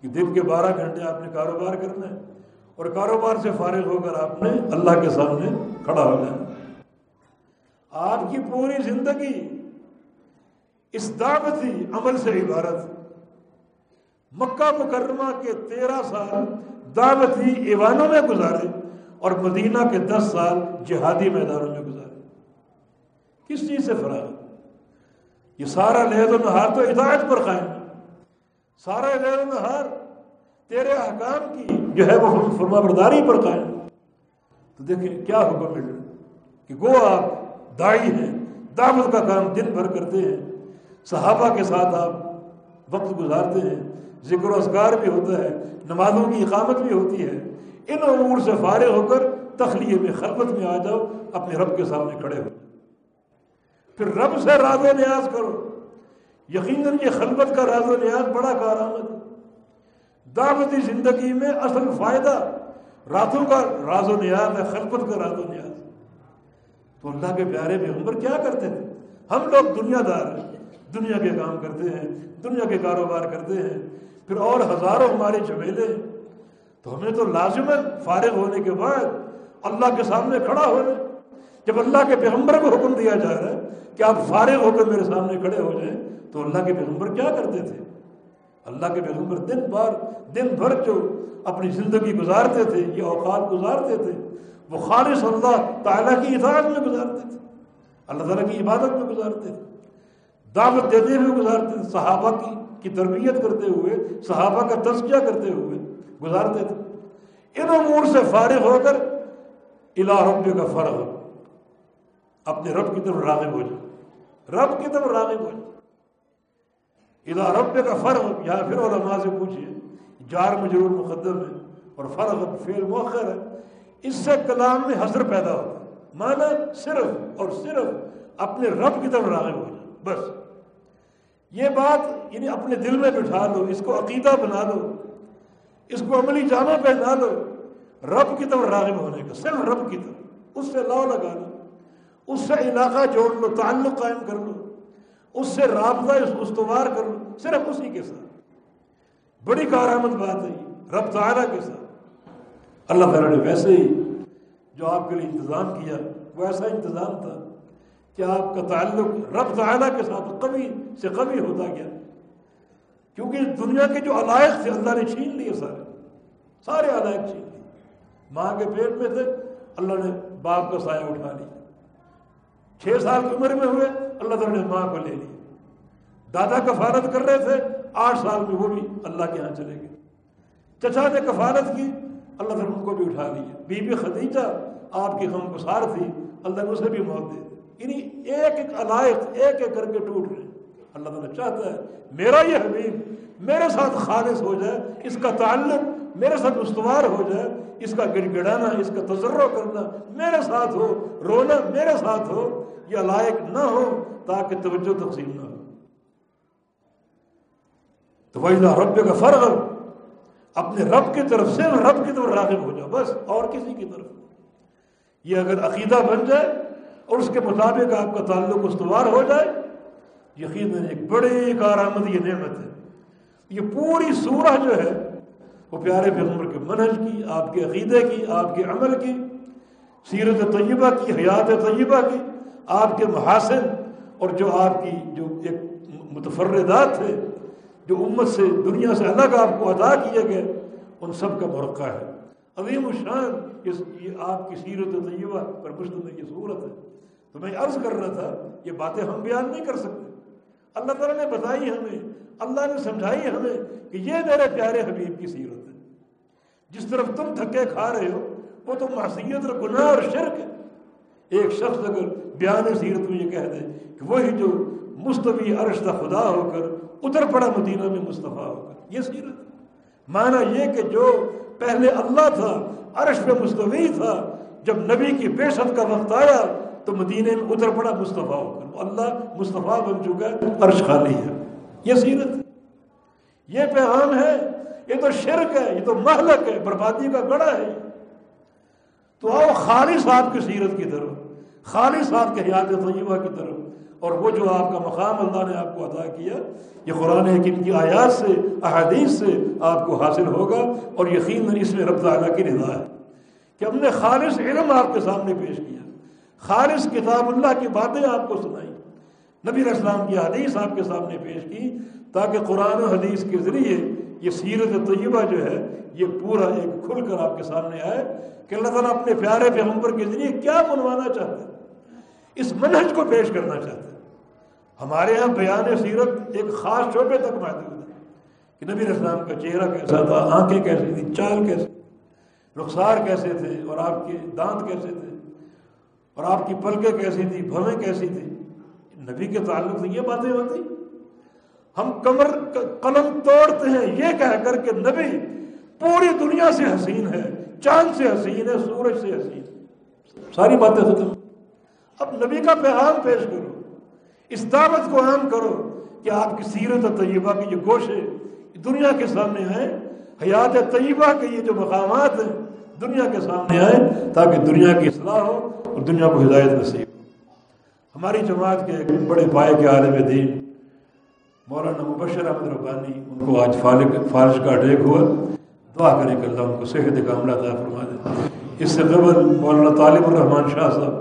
کہ دن کے بارہ گھنٹے آپ نے کاروبار کرنا ہے۔ اور کاروبار سے فارغ ہو کر آپ نے اللہ کے سامنے کھڑا ہو جانا آپ کی پوری زندگی اس دعوتی عمل سے عبارت مکہ مکرمہ کے تیرہ سال دعوتی ایوانوں میں گزارے اور مدینہ کے دس سال جہادی میدانوں میں گزارے۔ کس چیز سے فراغ؟ یہ سارا لہد و نہار تو ہدایت پر قائم۔ سارا لہد و نہار تیرے احکام کی جو ہے وہ فرما برداری پر قائم۔ تو دیکھیں کیا حکم مل رہا کہ گو آپ دائی ہیں دعوت کا کام دن بھر کرتے ہیں۔ صحابہ کے ساتھ آپ وقت گزارتے ہیں، ذکر و اذکار بھی ہوتا ہے، نمازوں کی اقامت بھی ہوتی ہے۔ ان امور سے فارغ ہو کر تخلیے میں خلبت میں آ جاؤ، اپنے رب کے سامنے کھڑے ہو۔ پھر رب سے راز و نیاز کرو۔ یقیناً یہ خلبت کا راز و نیاز بڑا کارآمد دعوتی زندگی میں اصل فائدہ راتوں کا راز و نیاز ہے خلبت کا راز و نیاز تو اللہ کے پیارے میں عمر کیا کرتے تھے؟ ہم لوگ دنیا دار ہیں، دنیا کے کام کرتے ہیں، دنیا کے کاروبار کرتے ہیں، پھر اور ہزاروں ہمارے چمیلے تو ہمیں تو لازمن فارغ ہونے کے بعد اللہ کے سامنے کھڑا ہونے جب اللہ کے پیغمبر کو حکم دیا جا رہا ہے کہ آپ فارغ ہو کر میرے سامنے کھڑے ہو جائیں، تو اللہ کے پیغمبر کیا کرتے تھے؟ اللہ کے پیغمبر دن بار دن بھر جو اپنی زندگی گزارتے تھے، یہ اوقات گزارتے تھے وہ خالص اللہ تعالیٰ کی اطاعت میں گزارتے تھے۔ اللہ تعالیٰ کی عبادت میں گزارتے تھے۔ دعوت دیتے ہوئے گزارتے تھے۔ صحابہ کی کی تربیت کرتے ہوئے، صحابہ کا تذکیہ کرتے ہوئے گزارتے تھے۔ ان امور سے فارغ ہو کر الا رب کا فرغ اپنے رب کی طرف راغب ہو جائے رب کی طرف راغب ہو جائے ادا رب کا فرق یا پھر علماء سے پوچھیے جار مجرور مقدم ہے اور فرق فیل مؤخر ہے۔ اس سے کلام میں حضر پیدا ہوتا ہے مانا صرف اور صرف اپنے رب کی طرف راغب ہو جائے بس۔ یہ بات یعنی اپنے دل میں بٹھا لو، اس کو عقیدہ بنا لو۔ اس کو عملی جامع پہنا لو۔ رب کی طرف راغب ہونے کا، صرف رب کی طرف۔ اس سے لاؤ لگا لو اس سے علاقہ جوڑ لو، تعلق قائم کر لو۔ اس سے رابطہ استوار کر لو۔ صرف اسی کے ساتھ۔ بڑی کارآمد بات ہے رب تعالیٰ کے ساتھ۔ اللہ تعالیٰ نے ویسے ہی جو آپ کے لیے انتظام کیا ویسا انتظام تھا کہ آپ کا تعلق رب تعالیٰ کے ساتھ کبھی سے کبھی ہوتا گیا۔ کیونکہ دنیا کے جو علائق تھے، اللہ نے چھین لیے سارے۔ سارے علائق چھین لیے۔ ماں کے پیٹ میں تھے، اللہ نے باپ کا سایہ اٹھا لیا۔ چھ سال کی عمر میں ہوئے، اللہ تعالیٰ نے ماں کو لے لیا۔ دادا کفالت کر رہے تھے، آٹھ سال میں وہ بھی اللہ کے یہاں چلے گئے۔ چچا نے کفالت کی اللہ تعالیٰ ان کو بھی اٹھا لیا بی بی خدیجہ آپ کی غم گسار تھی، اللہ نے اسے بھی موت دے دی۔ یعنی ایک ایک علائق، ایک ایک کر کے ٹوٹ رہے اللہ تعالیٰ چاہتا ہے، میرا یہ حبیب میرے ساتھ خالص ہو جائے، اس کا تعلق میرے ساتھ استوار ہو جائے، اس کا گڑ گڑانا، اس کا تجربہ کرنا میرے ساتھ ہو، رونا میرے ساتھ ہو، یہ لائق نہ ہو تاکہ توجہ تقسیم نہ ہو۔ تو وہی رب کا فرق اپنے رب کی طرف سے رب کی طرف راغب ہو جاؤ، بس اور کسی کی طرف۔ یہ اگر عقیدہ بن جائے اور اس کے مطابق آپ کا تعلق استوار ہو جائے، یقیناً ایک بڑی کارآمد یہ نعمت ہے۔ یہ پوری سورہ جو ہے، وہ پیارے پیغمبر کے منہج کی، آپ کے عقیدے کی، آپ کے عمل کی، سیرت طیبہ کی، حیات طیبہ کی، آپ کے محاسن اور جو آپ کی، جو ایک متفردات تھے جو امت سے دنیا سے الگ آپ کو عطا کیے گئے، ان سب کا مرقع ہے۔ عظیم الشان یہ آپ کی سیرت طیبہ پر مشتمل یہ صورت ہے۔ تو میں عرض کر رہا تھا، یہ باتیں ہم بیان نہیں کر سکتے۔ اللہ تعالیٰ نے بتائی ہمیں، اللہ نے سمجھائی ہمیں کہ یہ میرے پیارے حبیب کی سیرت ہے۔ جس طرف تم تھکے کھا رہے ہو، وہ تو معصیت اور گناہ اور شرک ہے۔ ایک شخص اگر بیان سیرت میں یہ کہہ دے کہ وہی جو مستوی عرشتہ خدا ہو کر اتر پڑا مدینہ میں مصطفیٰ ہو کر یہ سیرت۔ معنی یہ کہ جو پہلے اللہ تھا، عرش پہ مستوی تھا، جب نبی کی بے کا وقت آیا، تو مدینے میں اتر پڑا مصطفیٰ ہو کر اللہ مصطفیٰ بن چکا ہے، عرش خالی ہے۔ یہ سیرت۔ یہ پیغام ہے، یہ تو شرک ہے، یہ تو محلک ہے، بربادی کا گڑا ہے۔ تو آؤ خالص آپ کی سیرت کی طرف خالص آپ کے حیات طیبہ کی طرف۔ اور وہ جو آپ کا مقام اللہ نے آپ کو عطا کیا، یہ قرآن حکیم کی آیات سے، احادیث سے آپ کو حاصل ہوگا اور یقیناً اس میں رب تعالیٰ کی رضا ہے۔ کہ ہم نے خالص علم آپ کے سامنے پیش کیا، خالص کتاب اللہ کی باتیں آپ کو سنائی۔ نبی اسلام کی حدیث آپ کے سامنے پیش کی تاکہ قرآن و حدیث کے ذریعے یہ سیرت طیبہ جو ہے، یہ پورا ایک کھل کر آپ کے سامنے آئے کہ اللہ تعالیٰ اپنے پیارے پیغمبر کے ذریعے کیا بنوانا چاہتے ہیں اس منہج کو پیش کرنا چاہتے ہیں۔ ہمارے یہاں بیان سیرت ایک خاص شعبے تک محدود ہے کہ نبی اسلام کا چہرہ کیسا تھا، آنکھیں کیسی تھی چال کیسے رخسار کیسے تھے، اور آپ کے دانت کیسے تھے، اور آپ کی پلکیں کیسی تھی بھویں کیسی تھی نبی کے تعلق سے یہ باتیں ہوتی۔ ہم کمر، قلم توڑتے ہیں، یہ کہہ کر کے نبی پوری دنیا سے حسین ہے، چاند سے حسین ہے، سورج سے حسین ساری باتیں ختم۔ اب نبی کا پیغام پیش کرو۔ اس دعوت کو عام کرو کہ آپ کی سیرت طیبہ کے یہ گوشے دنیا کے سامنے آئے حیات طیبہ کے یہ جو مقامات ہیں دنیا کے سامنے آئے تاکہ دنیا کی اصلاح ہو اور دنیا کو ہدایت نصیب ہماری جماعت کے ایک بڑے پائے کے عالم دین، مولانا مبشر احمد ربانی، ان کو آج فالق فارش کا اٹیک ہوا۔ دعا کریں کہ اللہ ان کو صحت کاملہ عطا فرما دے۔ اس سے قبل مولانا طالب الرحمان شاہ صاحب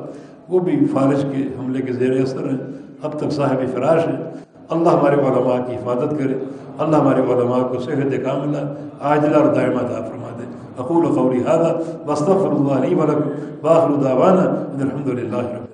وہ بھی فارش کے حملے کے زیر اثر ہیں۔ اب تک صاحب فراش ہیں۔ اللہ ہمارے علماء کی حفاظت کرے۔ اللہ ہمارے علماء کو صحت کاملہ عاجلہ اور دائمہ عطا فرما دے اقول قولی هذا واستغفر الله لي ولكم واخر دعوانا ان الحمد لله رب